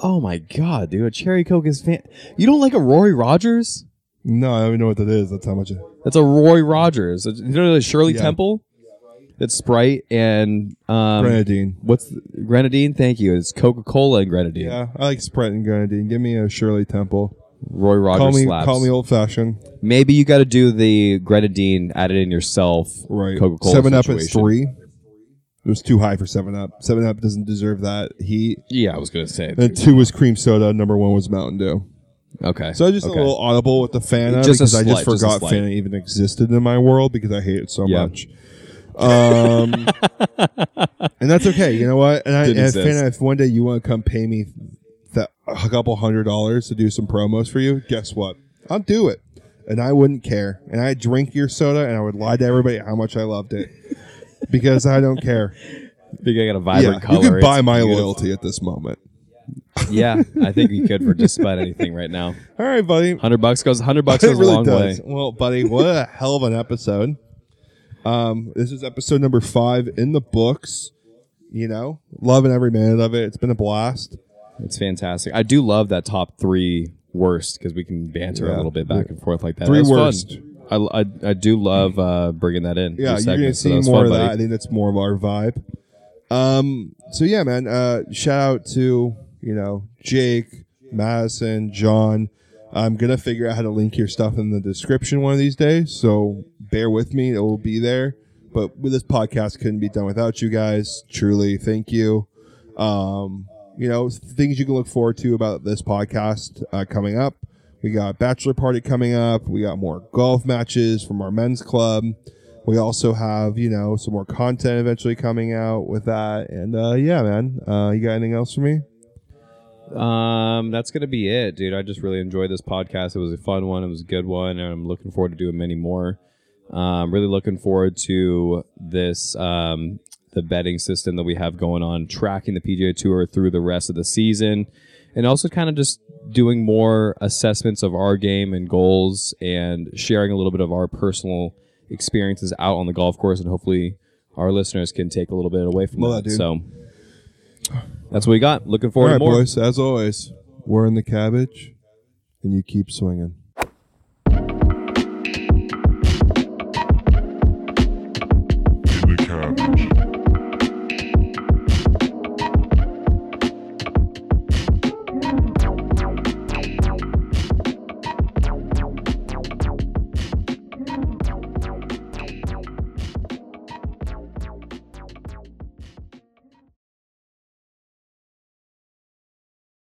oh my god, dude, a cherry coke is fan. You don't like a Rory Rogers? No, I don't even know what that is. That's how much. It, That's a Roy Rogers. You know the Shirley Yeah. Temple? It's Sprite and um, grenadine. what's the, grenadine? Thank you. It's Coca Cola and grenadine. Yeah, I like Sprite and grenadine. Give me a Shirley Temple. Roy Rogers call me, slaps. call me old fashioned. Maybe you got to do the grenadine, add it in yourself. Right. Coca Cola. Seven Up is three. It was too high for Seven Up. Seven Up doesn't deserve that heat. Yeah, I was gonna say. And two was cream soda. Number one was Mountain Dew. Okay. So I just okay. a little audible with the Fanta Just because I just slight, just forgot slight. Fanta even existed in my world because I hate it so Yeah. much. Um, and that's okay. You know what? And, I, Didn't and exist. Fanta, if one day you want to come pay me that a couple hundred dollars to do some promos for you, guess what? I'll do it, and I wouldn't care. And I'd drink your soda, and I would lie to everybody how much I loved it because I don't care. think I got a vibrant yeah, color. you can buy It's my beautiful. loyalty at this moment. yeah, I think you could for just about anything right now. All right, buddy. Hundred bucks goes. Hundred bucks goes a long way. Well, buddy, what a hell of an episode. Um, this is episode number five in the books. You know, loving every minute of it. It's been a blast. It's fantastic. I do love that top three worst because we can banter Yeah. a little bit back and forth like that. Three That's fun. worst. I, I, I do love uh, bringing that in. Yeah, you're gonna segments, so see more fun, of buddy. that. I think that's more of our vibe. Um, so yeah, man. Uh, shout out to you know Jake, Madison, John. I'm gonna figure out how to link your stuff in the description one of these days. So bear with me; it will be there. But this podcast, couldn't be done without you guys. Truly, thank you. Um, you know things you can look forward to about this podcast uh, coming up. We got bachelor party coming up. We got more golf matches from our men's club. We also have, you know, some more content eventually coming out with that. And uh, yeah, man, uh, you got anything else for me? Um, that's gonna be it, dude. I just really enjoyed this podcast. It was a fun one. It was a good one, and I'm looking forward to doing many more. Um, really looking forward to this um, the betting system that we have going on, tracking the PGA Tour through the rest of the season, and also kind of just doing more assessments of our game and goals, and sharing a little bit of our personal experiences out on the golf course, and hopefully our listeners can take a little bit away from Love that. that. So that's what we got. Looking forward right, to more. boys. As always, we're in the cabbage, and you keep swinging.